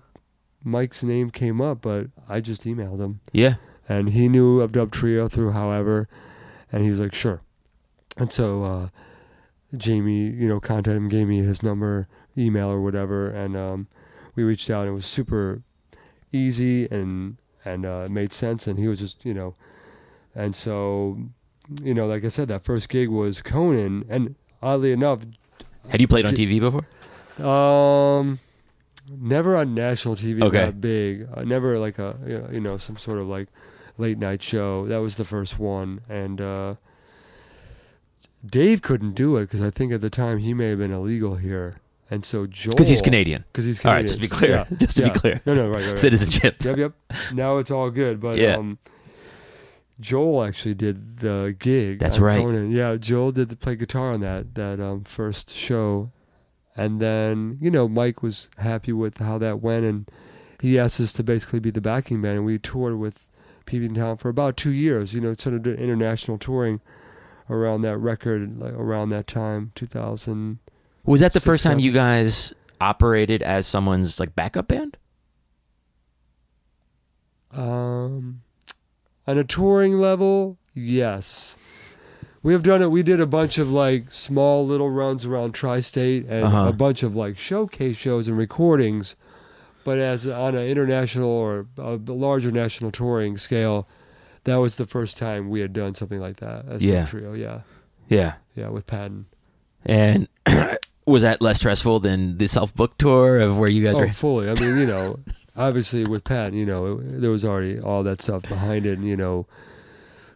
[SPEAKER 2] Mike's name came up, but I just emailed him,
[SPEAKER 1] Yeah.
[SPEAKER 2] and he knew of Dub Trio through however, and he's like, sure. And so uh, Jamie, you know, contacted him, gave me his number, email or whatever, and um, we reached out. and It was super easy and and uh, it made sense, and he was just you know, and so you know, like I said, that first gig was Conan, and oddly enough,
[SPEAKER 1] Had you played on TV before?
[SPEAKER 2] um, never on national TV
[SPEAKER 1] Okay.
[SPEAKER 2] that big. Uh, never like a you know, some sort of like late night show. That was the first one, and uh, Dave couldn't do it because I think at the time he may have been illegal here, and so Joel
[SPEAKER 1] Because he's Canadian.
[SPEAKER 2] Because he's
[SPEAKER 1] All
[SPEAKER 2] Canadian.
[SPEAKER 1] right, just to be clear.
[SPEAKER 2] Yeah, <laughs>
[SPEAKER 1] Just to
[SPEAKER 2] yeah.
[SPEAKER 1] be clear.
[SPEAKER 2] No, no, right, right, right.
[SPEAKER 1] Citizenship.
[SPEAKER 2] Yep, yep. Now it's all good, but
[SPEAKER 1] Yeah.
[SPEAKER 2] um, Joel actually did the gig.
[SPEAKER 1] That's right.
[SPEAKER 2] Conan. Yeah, Joel did the, play guitar on that that um, first show, and then you know Mike was happy with how that went, and he asked us to basically be the backing band, and we toured with Peeping Tom for about two years. You know, sort of did international touring around that record, like around that time, 2000.
[SPEAKER 1] Was that the first time you guys operated as someone's like backup band?
[SPEAKER 2] Um, on a touring level, yes. We have done it. We did a bunch of like small little runs around tri-state and
[SPEAKER 1] Uh-huh.
[SPEAKER 2] a bunch of like showcase shows and recordings. But as on an international or a larger national touring scale, that was the first time we had done something like that as
[SPEAKER 1] Yeah.
[SPEAKER 2] a trio. Yeah,
[SPEAKER 1] Yeah.
[SPEAKER 2] yeah, with Patton.
[SPEAKER 1] And <clears throat> was that less stressful than the self book tour of where you guys
[SPEAKER 2] oh,
[SPEAKER 1] were?
[SPEAKER 2] fully. I mean, you know, <laughs> obviously with Pat, you know, there was already all that stuff behind it. And, you know,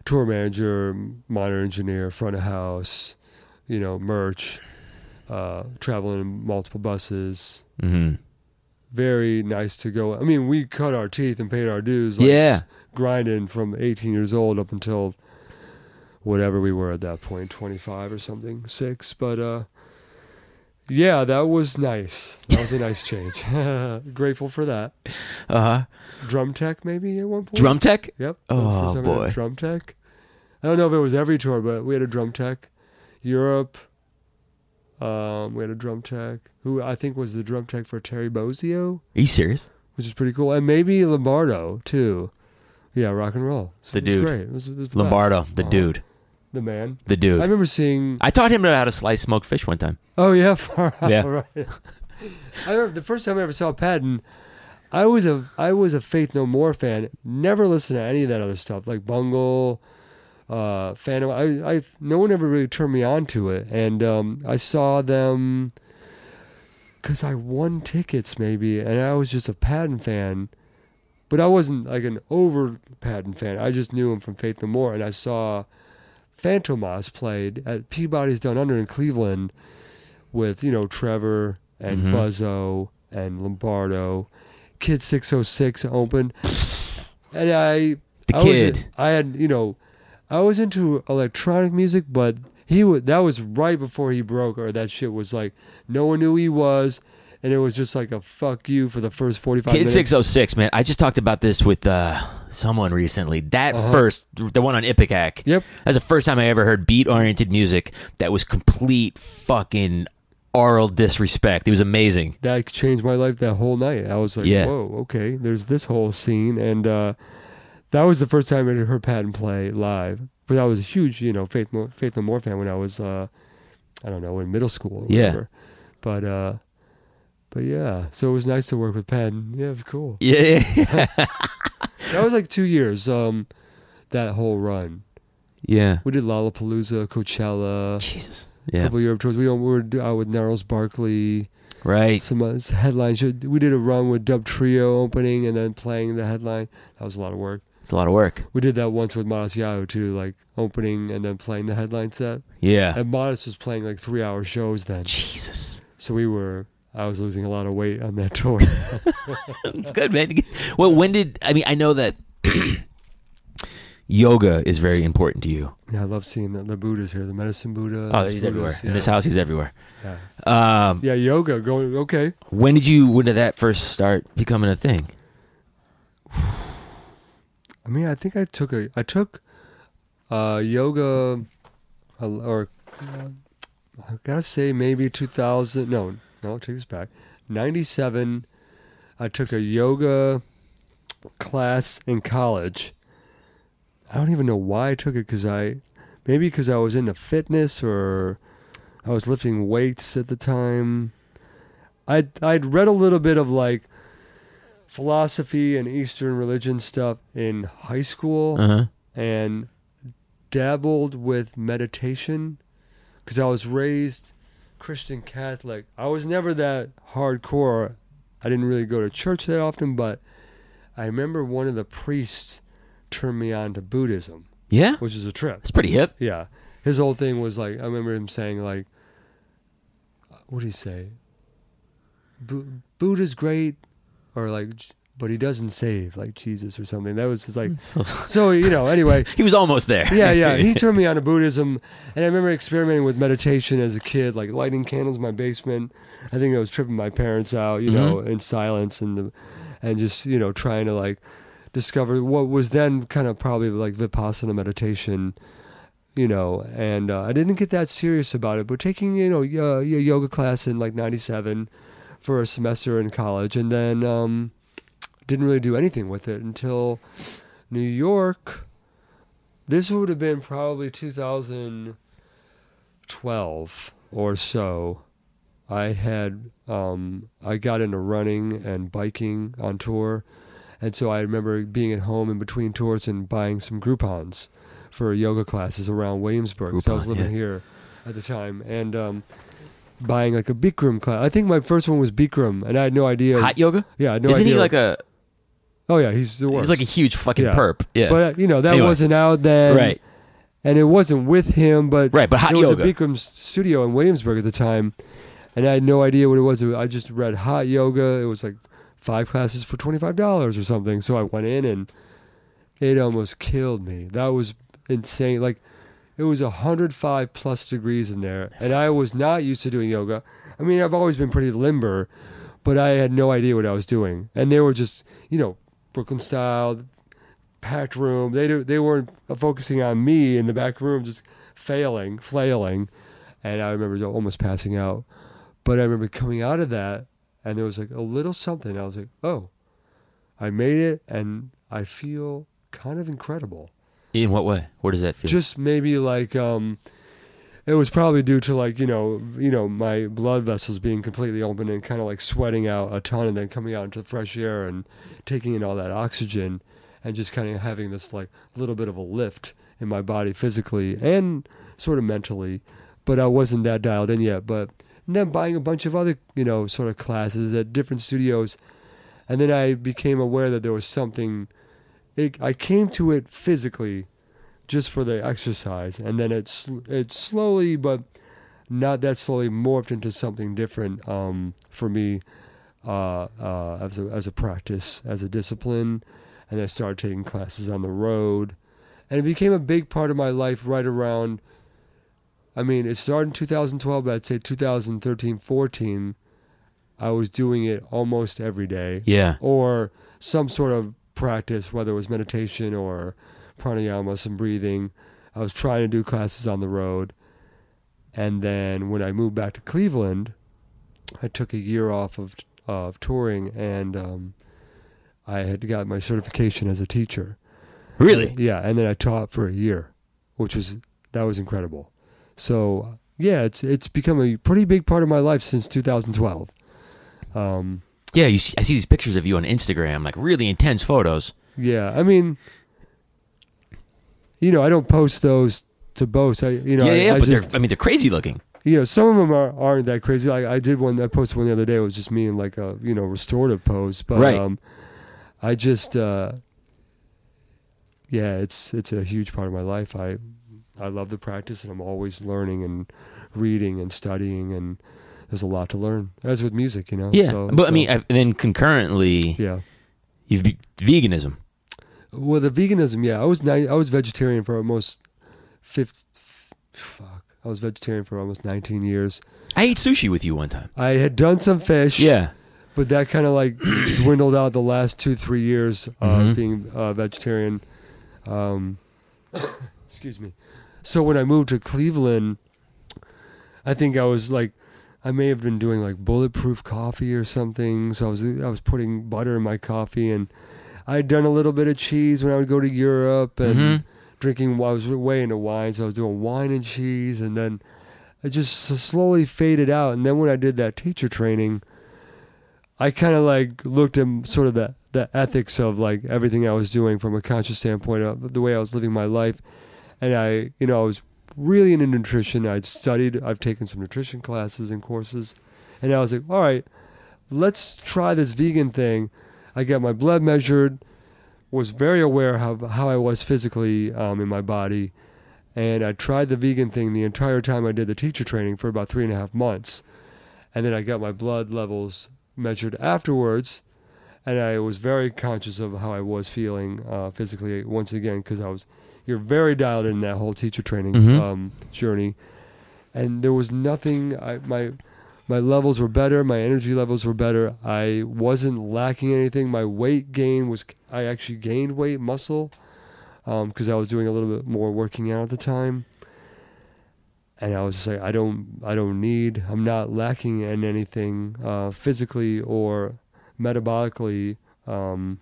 [SPEAKER 2] tour manager, monitor engineer, front of house, you know, merch, uh, traveling in multiple buses.
[SPEAKER 1] Mm-hmm.
[SPEAKER 2] Very nice to go. I mean, we cut our teeth and paid our dues. Like,
[SPEAKER 1] Yeah.
[SPEAKER 2] grinding from 18 years old up until whatever we were at that point, 25 or something, six. But uh, yeah, that was nice. That was a nice change. <laughs> Grateful for that.
[SPEAKER 1] Uh huh.
[SPEAKER 2] Drum tech, maybe at one point.
[SPEAKER 1] Drum tech.
[SPEAKER 2] Yep. that was the
[SPEAKER 1] Oh,
[SPEAKER 2] first time I had
[SPEAKER 1] boy.
[SPEAKER 2] Drum tech. I don't know if it was every tour, but we had a drum tech. Europe. Um, we had a drum tech who I think was the drum tech for Terry Bozzio,
[SPEAKER 1] Are you serious?
[SPEAKER 2] which is pretty cool, and maybe Lombardo too. Yeah, rock and roll. So
[SPEAKER 1] The dude.
[SPEAKER 2] great. It was, it was the
[SPEAKER 1] Lombardo,
[SPEAKER 2] best.
[SPEAKER 1] the
[SPEAKER 2] Oh,
[SPEAKER 1] dude,
[SPEAKER 2] the man.
[SPEAKER 1] the dude.
[SPEAKER 2] I remember seeing.
[SPEAKER 1] I taught him how to slice smoked fish one time.
[SPEAKER 2] Oh yeah, <laughs> far out,
[SPEAKER 1] Yeah.
[SPEAKER 2] right. I remember the first time I ever saw Patton. I was a I was a Faith No More fan. Never listened to any of that other stuff like Bungle, uh, Phantom. I I no one ever really turned me on to it, and um, I saw them because I won tickets maybe, and I was just a Patton fan. But I wasn't like an over Patton fan. I just knew him from Faith No More, and I saw Fantomas played at Peabody's Down Under in Cleveland with you know Trevor and
[SPEAKER 1] Mhm.
[SPEAKER 2] Buzzo and Lombardo, Kid Six Oh Six opened, and I
[SPEAKER 1] The
[SPEAKER 2] I was
[SPEAKER 1] kid.
[SPEAKER 2] in- I had you know I was into electronic music, but he was that was right before he broke, or that shit was like no one knew he was, and it was just like a fuck you for the first forty five
[SPEAKER 1] Kid
[SPEAKER 2] minutes.
[SPEAKER 1] six oh six, man. I just talked about this with uh, someone recently. That
[SPEAKER 2] Uh-huh.
[SPEAKER 1] first, the one on Ipecac.
[SPEAKER 2] Yep.
[SPEAKER 1] That's the first time I ever heard beat oriented music that was complete fucking oral disrespect. It was amazing.
[SPEAKER 2] that changed my life that whole night. I was like,
[SPEAKER 1] Yeah.
[SPEAKER 2] whoa, okay, there's this whole scene. And uh, that was the first time I heard Patton play live. But I was a huge, you know, Faith, Mo- Faith No More fan when I was, uh, I don't know, in middle school or
[SPEAKER 1] Yeah.
[SPEAKER 2] whatever. But, uh, but yeah, so it was nice to work with Patton. Yeah, it was cool. <laughs>
[SPEAKER 1] Yeah. <laughs>
[SPEAKER 2] That was like two years, um, that whole run.
[SPEAKER 1] yeah.
[SPEAKER 2] We did Lollapalooza, Coachella,
[SPEAKER 1] Jesus.
[SPEAKER 2] a
[SPEAKER 1] Yeah.
[SPEAKER 2] couple Europe tours. We, we were out with Gnarls Barkley.
[SPEAKER 1] Right.
[SPEAKER 2] some uh, headlines. We did a run with Dub Trio opening and then playing the headline. That was a lot of work.
[SPEAKER 1] It's a lot of work.
[SPEAKER 2] We did that once with Matisyahu too, like opening and then playing the headline set.
[SPEAKER 1] Yeah.
[SPEAKER 2] And Modest was playing like three hour shows then,
[SPEAKER 1] Jesus.
[SPEAKER 2] so we were. I was losing a lot of weight on that <laughs> tour. <laughs>
[SPEAKER 1] It's good, man. Well, when did I mean? I know that <clears throat> yoga is very important to you.
[SPEAKER 2] yeah, I love seeing the, the Buddhas here, the medicine Buddha.
[SPEAKER 1] Oh,
[SPEAKER 2] the
[SPEAKER 1] he's
[SPEAKER 2] Buddhas,
[SPEAKER 1] everywhere.
[SPEAKER 2] Yeah.
[SPEAKER 1] In this house, he's everywhere.
[SPEAKER 2] Yeah.
[SPEAKER 1] Um,
[SPEAKER 2] yeah, yoga going okay.
[SPEAKER 1] when did you? When did that first start becoming a thing? <sighs>
[SPEAKER 2] I mean, I think I took a I took uh, yoga, or uh, I gotta say maybe 2000. No, no, take this back. 97. I took a yoga class in college. I don't even know why I took it because I maybe because I was into fitness or I was lifting weights at the time. I'd I'd read a little bit of like philosophy and Eastern religion stuff in high school
[SPEAKER 1] Uh huh.
[SPEAKER 2] and dabbled with meditation because I was raised Christian Catholic. I was never that hardcore. I didn't really go to church that often, but I remember one of the priests turned me on to Buddhism,
[SPEAKER 1] Yeah,
[SPEAKER 2] which is a trip.
[SPEAKER 1] it's pretty hip.
[SPEAKER 2] Yeah. His whole thing was like, I remember him saying, like, what did he say? Bu- Buddha's great, or like, but he doesn't save, like Jesus or something. That was just like, <laughs> so, you know, anyway. <laughs>
[SPEAKER 1] he was almost there.
[SPEAKER 2] Yeah, yeah. He <laughs> turned me on to Buddhism, and I remember experimenting with meditation as a kid, like lighting candles in my basement. I think I was tripping my parents out, you know, in silence and the, and just you know trying to like discover what was then kind of probably like vipassana meditation, you know. And uh, I didn't get that serious about it, but taking you know y- uh, yoga class in like '97 for a semester in college, and then um, didn't really do anything with it until New York. This would have been probably 2012 or so. I had um, I got into running and biking on tour, and so I remember being at home in between tours and buying some Groupons for yoga classes around Williamsburg. 'cause I was living
[SPEAKER 1] yeah.
[SPEAKER 2] here at the time, and um, buying like a Bikram class. I think my first one was Bikram, and I had no idea.
[SPEAKER 1] Hot yoga?
[SPEAKER 2] yeah, I had no
[SPEAKER 1] Isn't
[SPEAKER 2] idea.
[SPEAKER 1] he like a?
[SPEAKER 2] Oh yeah, he's the worst.
[SPEAKER 1] He's like a huge fucking
[SPEAKER 2] Yeah.
[SPEAKER 1] perp. Yeah.
[SPEAKER 2] But uh, you know that
[SPEAKER 1] Anyway.
[SPEAKER 2] wasn't out then,
[SPEAKER 1] right.
[SPEAKER 2] And it wasn't with him, but
[SPEAKER 1] Right, but hot
[SPEAKER 2] it was
[SPEAKER 1] yoga.
[SPEAKER 2] a Bikram studio in Williamsburg at the time, and I had no idea what it was. I just read hot yoga. It was like five classes for twenty five dollars or something. So I went in, and it almost killed me. That was insane. Like it was 105 plus degrees in there, and I was not used to doing yoga. I mean, I've always been pretty limber, but I had no idea what I was doing, and they were just, you know, Brooklyn style, packed room. They do, they weren't focusing on me in the back room, just failing, flailing, and I remember almost passing out. But I remember coming out of that, and there was like a little something. I was like, oh, I made it, and I feel kind of incredible.
[SPEAKER 1] In what way? What does that feel?
[SPEAKER 2] Just maybe like um, it was probably due to like you know you know my blood vessels being completely open and kind of like sweating out a ton, and then coming out into the fresh air and taking in all that oxygen, and just kind of having this like little bit of a lift in my body physically and sort of mentally, but I wasn't that dialed in yet. But then buying a bunch of other you know sort of classes at different studios, and then I became aware that there was something. It, I came to it physically, just for the exercise, and then it's it slowly but not that slowly morphed into something different um, for me uh, uh, as a as a practice, as a discipline, and I started taking classes on the road, and it became a big part of my life right around. I mean, it started in 2012, but I'd say 2013, 14, I was doing it almost every day
[SPEAKER 1] yeah.
[SPEAKER 2] or some sort of practice, whether it was meditation or pranayama, some breathing. I was trying to do classes on the road. And then when I moved back to Cleveland, I took a year off of of touring and um, I had got my certification as a teacher.
[SPEAKER 1] Really?
[SPEAKER 2] Yeah, and then I taught for a year, which was that was incredible. So yeah, it's it's become a pretty big part of my life since 2012. Um,
[SPEAKER 1] Yeah. You see, I see these pictures of you on Instagram, like really intense photos.
[SPEAKER 2] Yeah, I mean, you know, I don't post those to boast. I, you know,
[SPEAKER 1] yeah,
[SPEAKER 2] I,
[SPEAKER 1] yeah.
[SPEAKER 2] I
[SPEAKER 1] but
[SPEAKER 2] just,
[SPEAKER 1] they're, I mean, they're crazy looking.
[SPEAKER 2] you know, some of them are aren't that crazy. Like I did one, I posted one the other day. It was just me in like a you know restorative pose, but
[SPEAKER 1] Right.
[SPEAKER 2] um, I just, uh, yeah, it's it's a huge part of my life. I I love the practice, and I'm always learning and reading and studying, and there's a lot to learn. As with music, you know.
[SPEAKER 1] Yeah.
[SPEAKER 2] So-
[SPEAKER 1] but I mean, I've, and then concurrently,
[SPEAKER 2] yeah.
[SPEAKER 1] you've veganism.
[SPEAKER 2] Well, the veganism, yeah, I was ni- I was vegetarian for almost fifth. Fuck, I was vegetarian for almost 19 years.
[SPEAKER 1] I ate sushi with you one time.
[SPEAKER 2] I had done some fish,
[SPEAKER 1] Yeah.
[SPEAKER 2] but that kind of like <clears throat> dwindled out the last two three years of
[SPEAKER 1] Mhm.
[SPEAKER 2] being uh, vegetarian. Um, excuse me. So when I moved to Cleveland, I think I was like, I may have been doing like bulletproof coffee or something. So I was I was putting butter in my coffee, and I had done a little bit of cheese when I would go to Europe and
[SPEAKER 1] Mhm.
[SPEAKER 2] drinking. I was way into wine, so I was doing wine and cheese, and then it just slowly faded out. And then when I did that teacher training, I kind of like looked at sort of the the ethics of like everything I was doing from a conscious standpoint of the way I was living my life, and I, you know, I was really into nutrition. I'd studied, I've taken some nutrition classes and courses, and I was like, all right, let's try this vegan thing. I got my blood measured, was very aware how how I was physically um, in my body, and I tried the vegan thing the entire time I did the teacher training for about three and a half months, and then I got my blood levels measured afterwards, and I was very conscious of how I was feeling uh, physically once again because I was you're very dialed in that whole teacher training
[SPEAKER 1] Mhm.
[SPEAKER 2] um, journey, and there was nothing. I my my levels were better. My energy levels were better. I wasn't lacking anything. My weight gain was. I actually gained weight, muscle, because I was doing a little bit more working out at the time. And I was just like, I don't, I don't need. I'm not lacking in anything uh, physically or metabolically. Um,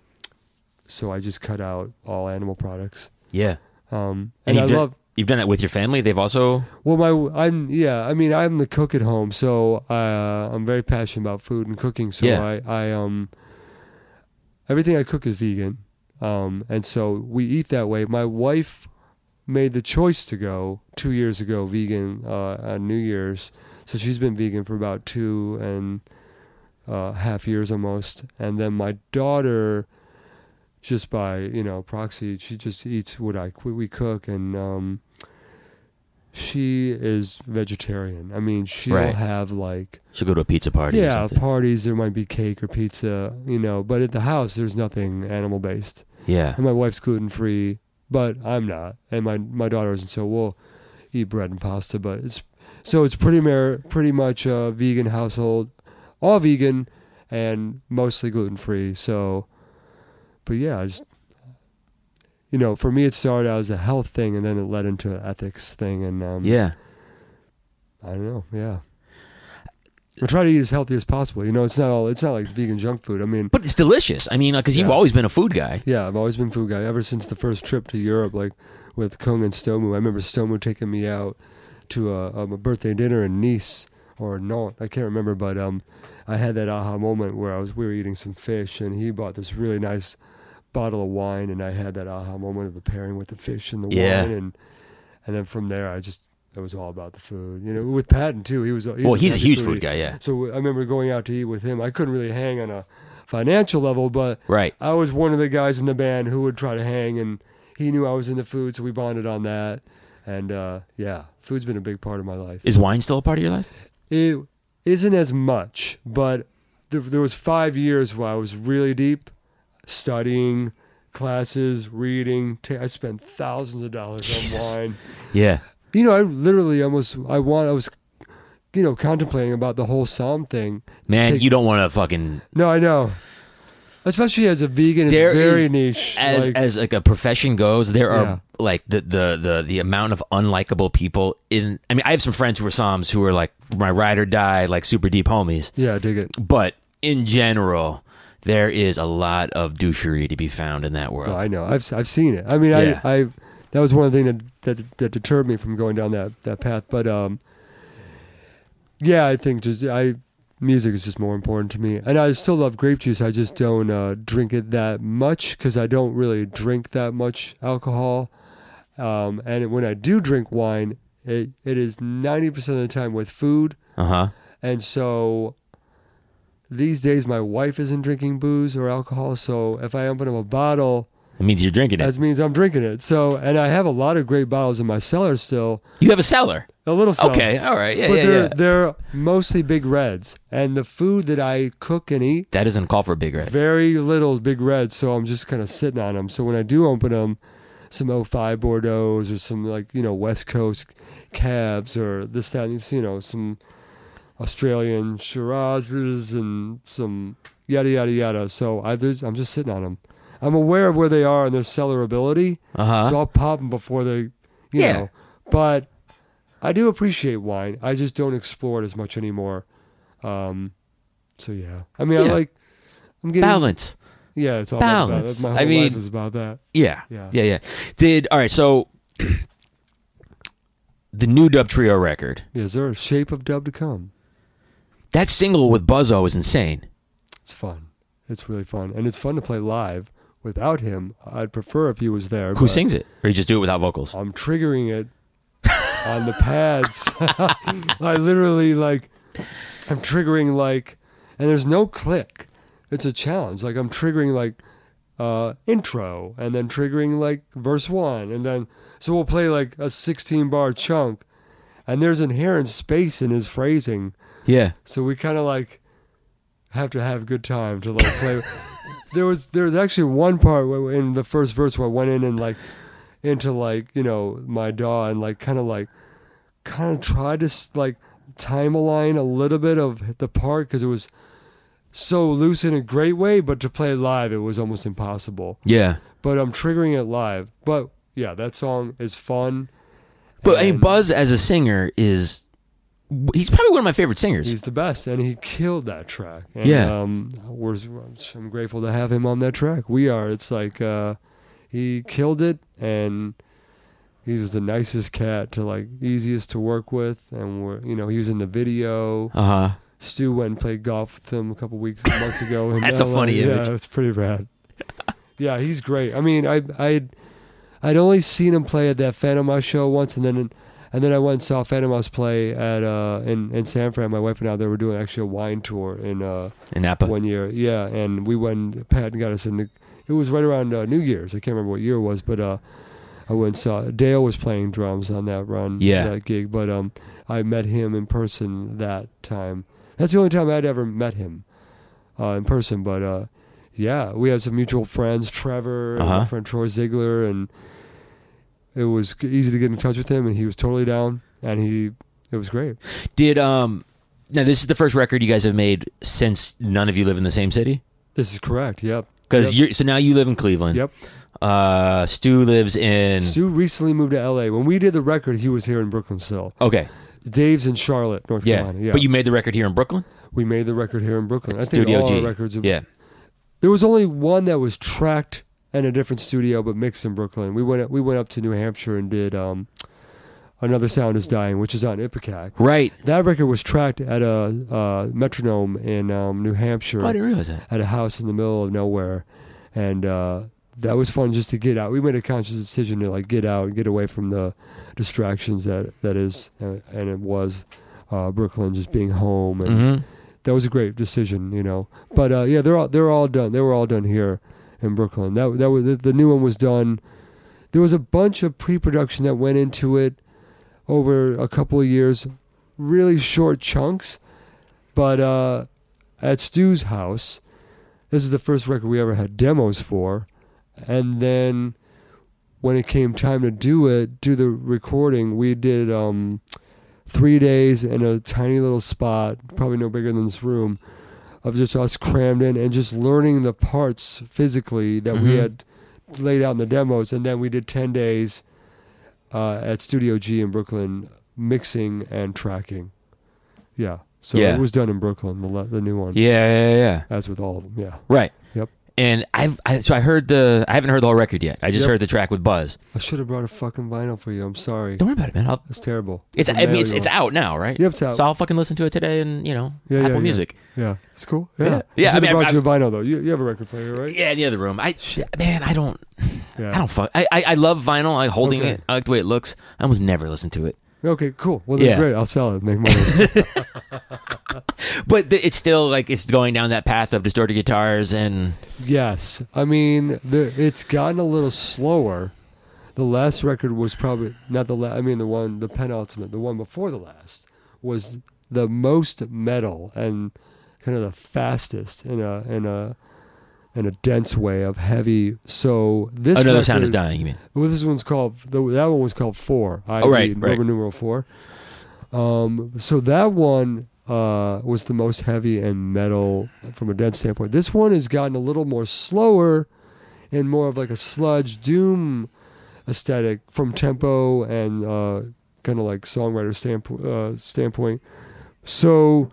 [SPEAKER 2] so I just cut out all animal products.
[SPEAKER 1] Yeah.
[SPEAKER 2] Um,
[SPEAKER 1] And
[SPEAKER 2] and I
[SPEAKER 1] done-
[SPEAKER 2] love.
[SPEAKER 1] You've done that with your family. They've also.
[SPEAKER 2] Well, my I'm yeah. I mean, I'm the cook at home, so uh, I'm very passionate about food and cooking. So
[SPEAKER 1] Yeah.
[SPEAKER 2] I I um everything I cook is vegan, um, and so we eat that way. My wife made the choice to go two years ago vegan uh, on New Year's, so she's been vegan for about two and uh, half years almost, and then my daughter. Just by you know proxy, she just eats what I we cook, and um, she is vegetarian. I mean, she'll
[SPEAKER 1] Right.
[SPEAKER 2] have like
[SPEAKER 1] She'll go to a pizza party.
[SPEAKER 2] yeah parties. There might be cake or pizza, you know. But at the house, there's nothing animal based.
[SPEAKER 1] Yeah.
[SPEAKER 2] And my wife's gluten free, but I'm not, and my my daughter isn't. So we'll eat bread and pasta, but it's so it's pretty mer- pretty much a vegan household, all vegan, and mostly gluten free. So, but yeah, I just you know, for me, it started out as a health thing, and then it led into an ethics thing, and um,
[SPEAKER 1] Yeah.
[SPEAKER 2] I don't know, yeah. I try to eat as healthy as possible. You know, it's not all it's not like vegan junk food. I mean,
[SPEAKER 1] But it's delicious. I mean, because you've
[SPEAKER 2] Yeah.
[SPEAKER 1] always been a food guy.
[SPEAKER 2] Yeah, I've always been food guy ever since the first trip to Europe, like with Cuong and Stomu. I remember Stomu taking me out to a, um, a birthday dinner in Nice or Nantes, I can't remember, but um, I had that aha moment where I was we were eating some fish, and he bought this really nice bottle of wine, and I had that aha moment of the pairing with the fish and the
[SPEAKER 1] Yeah.
[SPEAKER 2] wine, and and then from there I just it was all about the food. You know, with Patton too, he was. He's
[SPEAKER 1] well, he's a huge food guy. Yeah.
[SPEAKER 2] So I remember going out to eat with him. I couldn't really hang on a financial level, but
[SPEAKER 1] Right.
[SPEAKER 2] I was one of the guys in the band who would try to hang, and he knew I was into food, so we bonded on that. And uh, yeah, food's been a big part of my life.
[SPEAKER 1] Is wine still a part of your life?
[SPEAKER 2] It isn't as much, but there, there was five years where I was really deep, studying, classes, reading. Ta- I spent thousands of dollars
[SPEAKER 1] Jesus.
[SPEAKER 2] on wine.
[SPEAKER 1] Yeah.
[SPEAKER 2] You know, I literally almost I want I was, you know, contemplating about the whole somm thing.
[SPEAKER 1] Man,
[SPEAKER 2] Take-
[SPEAKER 1] you don't want to fucking
[SPEAKER 2] No, I know. Especially as a vegan, it's very
[SPEAKER 1] is-
[SPEAKER 2] niche.
[SPEAKER 1] as
[SPEAKER 2] like,
[SPEAKER 1] as like a profession goes, there are
[SPEAKER 2] Yeah.
[SPEAKER 1] like the, the the the amount of unlikable people in. I mean, I have some friends who are somms who are like my ride or die, like super deep homies.
[SPEAKER 2] yeah, I dig it.
[SPEAKER 1] But in general, there is a lot of douchery to be found in that world.
[SPEAKER 2] No, I know. I've I've seen it. I mean,
[SPEAKER 1] Yeah.
[SPEAKER 2] I I that was one of the things that, that that deterred me from going down that that path. But um, yeah, I think just I music is just more important to me, and I still love grape juice. I just don't uh, drink it that much because I don't really drink that much alcohol. Um, and when I do drink wine, it it is ninety percent of the time with food.
[SPEAKER 1] Uh huh.
[SPEAKER 2] And so these days, my wife isn't drinking booze or alcohol. So if I open up a bottle,
[SPEAKER 1] It means you're drinking it.
[SPEAKER 2] that means I'm drinking it. So, and I have a lot of great bottles in my cellar still.
[SPEAKER 1] You have a cellar.
[SPEAKER 2] A little cellar.
[SPEAKER 1] Okay. All right. Yeah.
[SPEAKER 2] but
[SPEAKER 1] Yeah.
[SPEAKER 2] they're,
[SPEAKER 1] Yeah.
[SPEAKER 2] they're mostly big reds. And the food that I cook and eat,
[SPEAKER 1] That doesn't call for a big red.
[SPEAKER 2] very little big reds. So I'm just kind of sitting on them. So when I do open them, some 05 Bordeaux's or some like, you know, West Coast cabs or this, that, and you know, some Australian Shirazes and some yada, yada, yada. So I, there's, I'm just sitting on them. I'm aware of where they are and their cellarability.
[SPEAKER 1] Uh huh.
[SPEAKER 2] So I'll pop them before they, you
[SPEAKER 1] Yeah.
[SPEAKER 2] know. But I do appreciate wine. I just don't explore it as much anymore. Um, so yeah, I mean,
[SPEAKER 1] Yeah.
[SPEAKER 2] I like. I'm getting
[SPEAKER 1] Balance.
[SPEAKER 2] Yeah, it's all
[SPEAKER 1] Balance.
[SPEAKER 2] about that. My
[SPEAKER 1] I
[SPEAKER 2] whole
[SPEAKER 1] mean-
[SPEAKER 2] life is about that.
[SPEAKER 1] Yeah.
[SPEAKER 2] Yeah.
[SPEAKER 1] Yeah. Yeah. Did all right. So <clears throat> the new Dub Trio record.
[SPEAKER 2] Is there a shape of dub to come?
[SPEAKER 1] That single with Buzzo is insane.
[SPEAKER 2] It's fun. It's really fun, and it's fun to play live without him. I'd prefer if he was there.
[SPEAKER 1] Who sings it, or you just do it without vocals?
[SPEAKER 2] I'm triggering it <laughs> on the pads. <laughs> I literally like I'm triggering like and there's no click. It's a challenge. Like I'm triggering like uh intro and then triggering like verse 1 and then so we'll play like a 16 bar chunk and there's inherent space in his phrasing.
[SPEAKER 1] Yeah.
[SPEAKER 2] So we kind of like have to have a good time to like play. <laughs> there was there was actually one part where in the first verse where I went in and like into like you know my DAW and like kind of like kind of tried to like time align a little bit of the part because it was so loose in a great way, but to play live it was almost impossible.
[SPEAKER 1] Yeah.
[SPEAKER 2] But I'm triggering it live. But yeah, that song is fun.
[SPEAKER 1] But I mean, Buzz as a singer is. He's probably one of my favorite singers.
[SPEAKER 2] He's the best, and he killed that track. And,
[SPEAKER 1] Yeah.
[SPEAKER 2] um, we're, I'm grateful to have him on that track. We are. It's like uh, he killed it, and he was the nicest cat to like, easiest to work with, and we're, you know, he was in the video.
[SPEAKER 1] Uh huh.
[SPEAKER 2] Stu went and played golf with him a couple weeks, months ago. <laughs>
[SPEAKER 1] That's a funny image.
[SPEAKER 2] Yeah, it's pretty rad. yeah, he's great. I mean, I I'd I'd only seen him play at that Fantomas show once, and then and then I went and saw Fantomas play at uh in in San Fran. My wife and I they were doing actually a wine tour in uh
[SPEAKER 1] In Napa.
[SPEAKER 2] one year. Yeah, and we went. Patton got us in. The, it was right around uh, New Year's. I can't remember what year it was, but uh, I went and saw Dale was playing drums on that run.
[SPEAKER 1] Yeah.
[SPEAKER 2] that gig. But um, I met him in person that time. That's the only time I'd ever met him uh, in person. But uh, yeah, we had some mutual friends, Trevor, and
[SPEAKER 1] Uh-huh.
[SPEAKER 2] my friend Troy Ziegler, and it was easy to get in touch with him, and he was totally down, and he it was great.
[SPEAKER 1] Did um now this is the first record you guys have made since none of you live in the same city?
[SPEAKER 2] This is correct. Yep.
[SPEAKER 1] Because
[SPEAKER 2] Yep.
[SPEAKER 1] you so now you live in Cleveland.
[SPEAKER 2] Yep.
[SPEAKER 1] Uh, Stu lives in.
[SPEAKER 2] Stu recently moved to L.A. When we did the record, he was here in Brooklyn still.
[SPEAKER 1] Okay,
[SPEAKER 2] Dave's in Charlotte, North
[SPEAKER 1] yeah.
[SPEAKER 2] Carolina. Yeah,
[SPEAKER 1] But you made the record here in Brooklyn.
[SPEAKER 2] we made the record here in Brooklyn. I think
[SPEAKER 1] Studio
[SPEAKER 2] all
[SPEAKER 1] G.
[SPEAKER 2] our records.
[SPEAKER 1] Yeah.
[SPEAKER 2] There was only one that was tracked in a different studio, but mixed in Brooklyn. We went we went up to New Hampshire and did um, another sound is dying, which is on Ipecac.
[SPEAKER 1] Right.
[SPEAKER 2] That record was tracked at a uh, metronome in um, New Hampshire
[SPEAKER 1] Oh, I didn't realize that.
[SPEAKER 2] at a house in the middle of nowhere, and uh, that was fun just to get out. We made a conscious decision to like get out and get away from the distractions that that is, uh, and it was uh, Brooklyn just being home, and
[SPEAKER 1] Mm-hmm.
[SPEAKER 2] that was a great decision, you know. But uh, yeah, they're all they're all done. They were all done here in Brooklyn. That that was the, new one was done. There was a bunch of pre-production that went into it over a couple of years, really short chunks. But uh, at Stu's house, this is the first record we ever had demos for, and then when it came time to do it, do the recording, we did um, three days in a tiny little spot, probably no bigger than this room, of just us crammed in and just learning the parts physically that we
[SPEAKER 1] Mhm.
[SPEAKER 2] had laid out in the demos, and then we did ten days uh, at Studio G in Brooklyn, mixing and tracking. Yeah, so
[SPEAKER 1] Yeah.
[SPEAKER 2] it was done in Brooklyn, the le- the new one,
[SPEAKER 1] Yeah, yeah, yeah.
[SPEAKER 2] as with all of them. Yeah,
[SPEAKER 1] Right.
[SPEAKER 2] Yep.
[SPEAKER 1] And I've I, so I heard the I haven't heard the whole record yet. I just
[SPEAKER 2] Yep.
[SPEAKER 1] heard the track with Buzz.
[SPEAKER 2] I should have brought a fucking vinyl for you. I'm sorry.
[SPEAKER 1] Don't worry about it, man. I'll,
[SPEAKER 2] That's terrible.
[SPEAKER 1] it's
[SPEAKER 2] I'll
[SPEAKER 1] mean it's, it's out now, right?
[SPEAKER 2] Yep, it's out.
[SPEAKER 1] So I'll fucking listen to it today and you know
[SPEAKER 2] Yeah, yeah,
[SPEAKER 1] Apple
[SPEAKER 2] yeah.
[SPEAKER 1] Music.
[SPEAKER 2] Yeah, it's cool.
[SPEAKER 1] Yeah.
[SPEAKER 2] Yeah,
[SPEAKER 1] Yeah,
[SPEAKER 2] I,
[SPEAKER 1] I
[SPEAKER 2] should have
[SPEAKER 1] mean,
[SPEAKER 2] brought
[SPEAKER 1] I-
[SPEAKER 2] you a vinyl though. You, you have a record player, right?
[SPEAKER 1] Yeah, in the other room. I man, I don't
[SPEAKER 2] Yeah.
[SPEAKER 1] I don't fuck. I I, I love vinyl. I holding
[SPEAKER 2] Okay.
[SPEAKER 1] it. I like the way it looks. I almost never listen to it.
[SPEAKER 2] Okay, cool. Well, then
[SPEAKER 1] Yeah.
[SPEAKER 2] great. I'll sell it. Make money. <laughs>
[SPEAKER 1] But th- it's still like it's going down that path of distorted guitars and
[SPEAKER 2] yes, I mean the, it's gotten a little slower. The last record was probably not the last. I mean the one, the penultimate, the one before the last was the most metal and kind of the fastest in a in a in a dense way of heavy. So this
[SPEAKER 1] another
[SPEAKER 2] record,
[SPEAKER 1] sound is dying. You mean?
[SPEAKER 2] Well, this one's called the, that one was called four.
[SPEAKER 1] Oh, right, right.
[SPEAKER 2] Roman numeral four. Um, so that one uh, was the most heavy and metal from a dense standpoint. This one has gotten a little more slower and more of like a sludge doom aesthetic from tempo and uh, kind of like songwriter standpoint. Uh, standpoint. So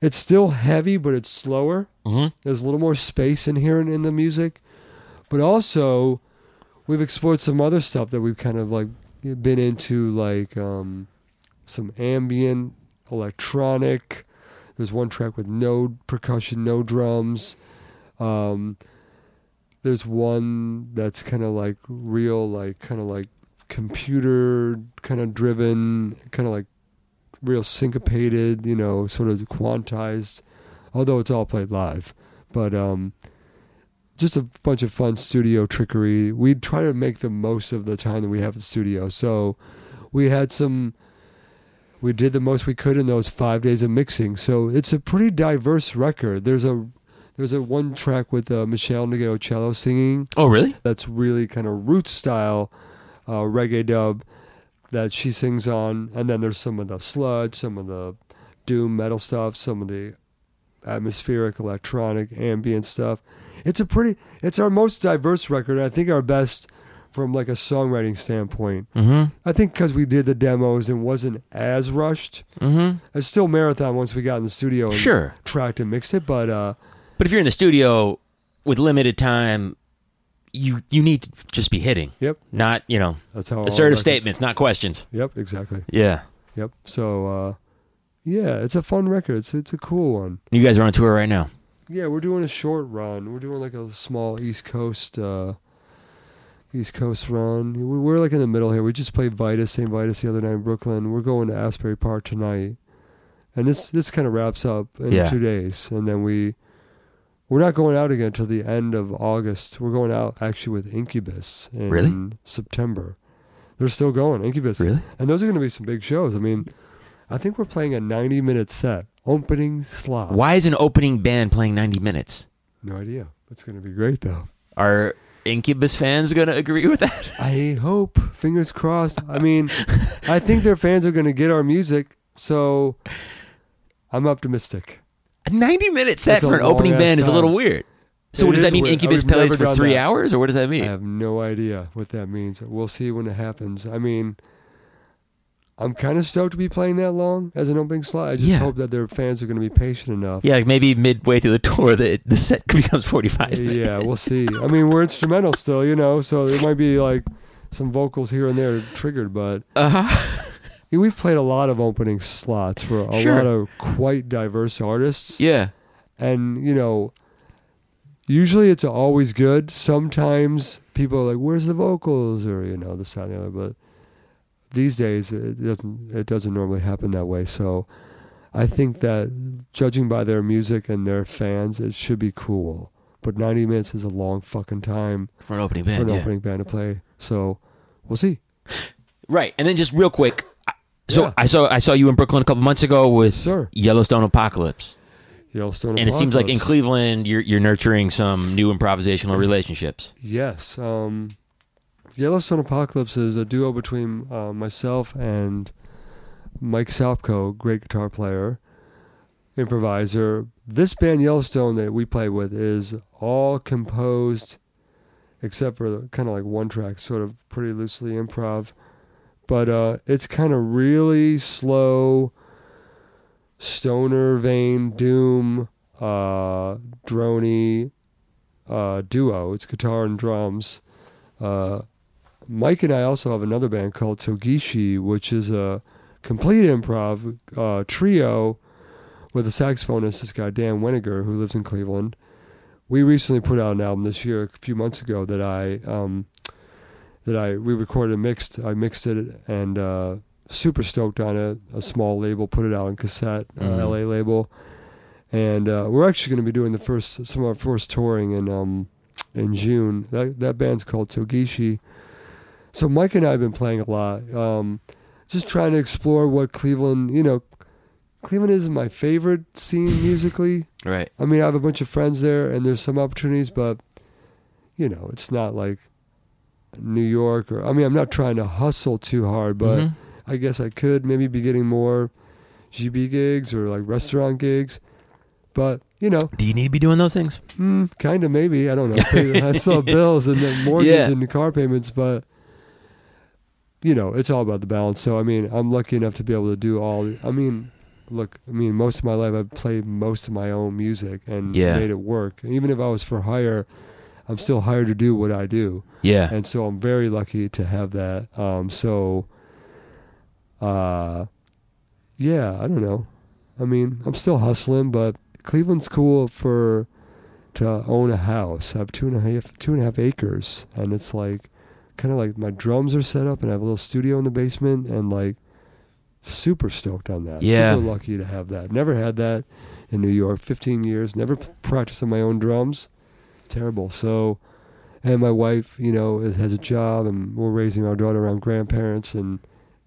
[SPEAKER 2] it's still heavy, but it's slower.
[SPEAKER 1] Mm-hmm.
[SPEAKER 2] There's a little more space in here in, the music, but also we've explored some other stuff that we've kind of like been into, like um, some ambient electronic. There's one track with no percussion, no drums. Um, there's one that's kind of like real, like kind of like computer kind of driven, kind of like real syncopated, you know, sort of quantized, although it's all played live. But um, just a bunch of fun studio trickery. We try to make the most of the time that we have in the studio. So we had some. We did the most we could in those five days of mixing. So it's a pretty diverse record. There's a there's a one track with uh, Meshell Ndegeocello singing
[SPEAKER 1] Oh, really?
[SPEAKER 2] that's really kind of root style uh, reggae dub that she sings on, and then there's some of the sludge, some of the doom metal stuff, some of the atmospheric electronic ambient stuff. It's a pretty, it's our most diverse record. I think our best from like a songwriting standpoint.
[SPEAKER 1] Mm-hmm.
[SPEAKER 2] I think because we did the demos and wasn't as rushed.
[SPEAKER 1] Mm-hmm.
[SPEAKER 2] It's still marathon once we got in the studio and
[SPEAKER 1] Sure.
[SPEAKER 2] tracked and mixed it, but uh,
[SPEAKER 1] But if you're in the studio with limited time, you you need to just be hitting,
[SPEAKER 2] yep,
[SPEAKER 1] not you know
[SPEAKER 2] that's how
[SPEAKER 1] assertive statements, not questions.
[SPEAKER 2] Yep, exactly.
[SPEAKER 1] Yeah.
[SPEAKER 2] Yep. So uh yeah, it's a fun record. It's it's a cool one.
[SPEAKER 1] You guys are on tour right now.
[SPEAKER 2] Yeah, we're doing a short run. We're doing like a small East Coast uh East Coast run. We- We're like in the middle here. We just played Vitus, St. Vitus the other night in Brooklyn. We're going to Asbury Park tonight. And this this kind of wraps up in
[SPEAKER 1] Yeah.
[SPEAKER 2] 2 days and then we we're not going out again until the end of August. We're going out actually with Incubus in
[SPEAKER 1] Really?
[SPEAKER 2] September. They're still going. Incubus
[SPEAKER 1] Really?
[SPEAKER 2] and those are going to be some big shows. I mean, I think we're playing a 90 minute set, opening slot.
[SPEAKER 1] Why is an opening band playing 90 minutes?
[SPEAKER 2] No idea. It's going to be great though.
[SPEAKER 1] Are Incubus fans gonna agree with that? <laughs>
[SPEAKER 2] I hope. Fingers crossed. I mean, <laughs> I think their fans are going to get our music, so I'm optimistic.
[SPEAKER 1] A 90 minute set
[SPEAKER 2] That's
[SPEAKER 1] for an opening band is a little weird. So
[SPEAKER 2] It
[SPEAKER 1] what does that mean?
[SPEAKER 2] weird.
[SPEAKER 1] Incubus
[SPEAKER 2] We've
[SPEAKER 1] plays for three
[SPEAKER 2] that.
[SPEAKER 1] hours, or what does that mean?
[SPEAKER 2] I have no idea what that means. We'll see when it happens. I mean, I'm kind of stoked to be playing that long as an opening slot. I just
[SPEAKER 1] Yeah.
[SPEAKER 2] hope that their fans are going to be patient enough.
[SPEAKER 1] Yeah, like maybe midway through the tour, the the set <laughs> becomes 45 minutes.
[SPEAKER 2] Yeah, we'll see. I mean, we're instrumental still, you know, so it might be like some vocals here and there triggered, but
[SPEAKER 1] Uh-huh. <laughs>
[SPEAKER 2] yeah, we've played a lot of opening slots for a
[SPEAKER 1] Sure.
[SPEAKER 2] lot of quite diverse artists.
[SPEAKER 1] Yeah.
[SPEAKER 2] and you know usually it's always good sometimes people are like where's the vocals or you know this that and the other but these days it doesn't it doesn't normally happen that way so i think that judging by their music and their fans it should be cool but 90 minutes is a long fucking time
[SPEAKER 1] For an opening band.
[SPEAKER 2] for an
[SPEAKER 1] yeah.
[SPEAKER 2] opening band to play so we'll see
[SPEAKER 1] Right. And then just real quick. So
[SPEAKER 2] Yeah.
[SPEAKER 1] I saw I saw you in Brooklyn a couple months ago with
[SPEAKER 2] Sir.
[SPEAKER 1] Yellowstone Apocalypse.
[SPEAKER 2] Yellowstone
[SPEAKER 1] And it seems like in Cleveland you're you're nurturing some new improvisational relationships.
[SPEAKER 2] Yes. Um, Yellowstone Apocalypse is a duo between uh, myself and Mike Sopko, great guitar player, improviser. This band Yellowstone that we play with is all composed, except for kind of like one track, sort of pretty loosely improv. But uh, it's kind of really slow, stoner vein, doom, uh, drony, uh, duo. It's guitar and drums. Uh, Mike and I also have another band called Togishi, which is a complete improv uh, trio with a saxophonist, this guy Dan Weniger, who lives in Cleveland. We recently put out an album this year, a few months ago, that I um, that I we recorded and mixed. I mixed it and uh, super stoked on it. A small label put it out on cassette, uh,
[SPEAKER 1] Mhm.
[SPEAKER 2] LA label, and uh, we're actually going to be doing the first some of our first touring in um, in June. That that band's called Togishi. So Mike and I have been playing a lot, um, just trying to explore what Cleveland. You know, Cleveland isn't my favorite scene musically. <laughs>
[SPEAKER 1] Right.
[SPEAKER 2] I mean, I have a bunch of friends there, and there's some opportunities, but you know, it's not like New York or. I mean, I'm not trying to hustle too hard, but
[SPEAKER 1] Mhm.
[SPEAKER 2] I guess I could maybe be getting more GB gigs or like restaurant gigs. But you know,
[SPEAKER 1] Do you need to be doing those things?
[SPEAKER 2] mm, kind of maybe I don't know. I <laughs> still have bills and then mortgage
[SPEAKER 1] Yeah.
[SPEAKER 2] and the car payments, but you know, it's all about the balance. So I mean, I'm lucky enough to be able to do all. I mean, look, I mean, most of my life I've played most of my own music and
[SPEAKER 1] Yeah.
[SPEAKER 2] made it work. Even if I was for hire, I'm still hired to do what I do
[SPEAKER 1] Yeah.
[SPEAKER 2] and so I'm very lucky to have that. Um, so, uh, yeah, I don't know. I mean, I'm still hustling, but Cleveland's cool for to own a house. I have two and a half two and a half acres, and it's like kind of like my drums are set up, and I have a little studio in the basement, and like super stoked on that.
[SPEAKER 1] Yeah.
[SPEAKER 2] super lucky to have that. Never had that in New York. 15 years, never practiced on my own drums. Terrible. So and my wife, you know, is, has a job, and we're raising our daughter around grandparents, and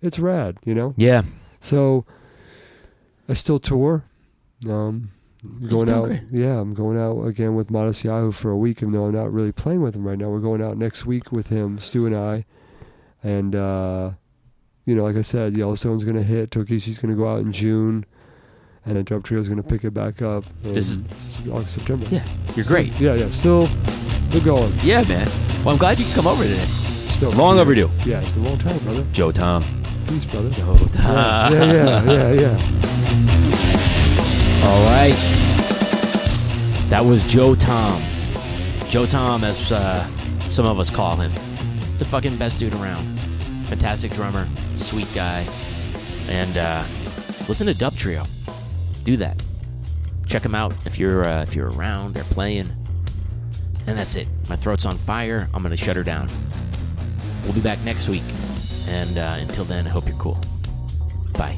[SPEAKER 2] it's rad, you know.
[SPEAKER 1] Yeah.
[SPEAKER 2] So I still tour. Um, going out,
[SPEAKER 1] great.
[SPEAKER 2] yeah, I'm going out again with Matisyahu for a week, even though I'm not really playing with him right now. We're going out next week with him, Stu and I, and uh, you know, like I said, Yellowstone's going to hit. Tokishi's going to go out in June, and Dub Trio's going to pick it back up in
[SPEAKER 1] This is-
[SPEAKER 2] August, September.
[SPEAKER 1] Yeah. You're great.
[SPEAKER 2] Yeah, yeah, still, still going.
[SPEAKER 1] Yeah, man. Well, I'm glad you could come over today.
[SPEAKER 2] Still
[SPEAKER 1] Long overdue.
[SPEAKER 2] Yeah, it's been a long time, brother.
[SPEAKER 1] Joe Tom.
[SPEAKER 2] Peace, brother.
[SPEAKER 1] Joe
[SPEAKER 2] Yeah,
[SPEAKER 1] Tom.
[SPEAKER 2] yeah, yeah, yeah, yeah. <laughs>
[SPEAKER 1] All right. That was Joe Tom. Joe Tom, as uh, some of us call him. He's the fucking best dude around. Fantastic drummer, sweet guy. And uh, listen to Dub Trio. Do that. Check them out if you're uh, if you're around. They're playing. And that's it. My throat's on fire. I'm gonna shut her down. We'll be back next week. And uh, until then, I hope you're cool. Bye.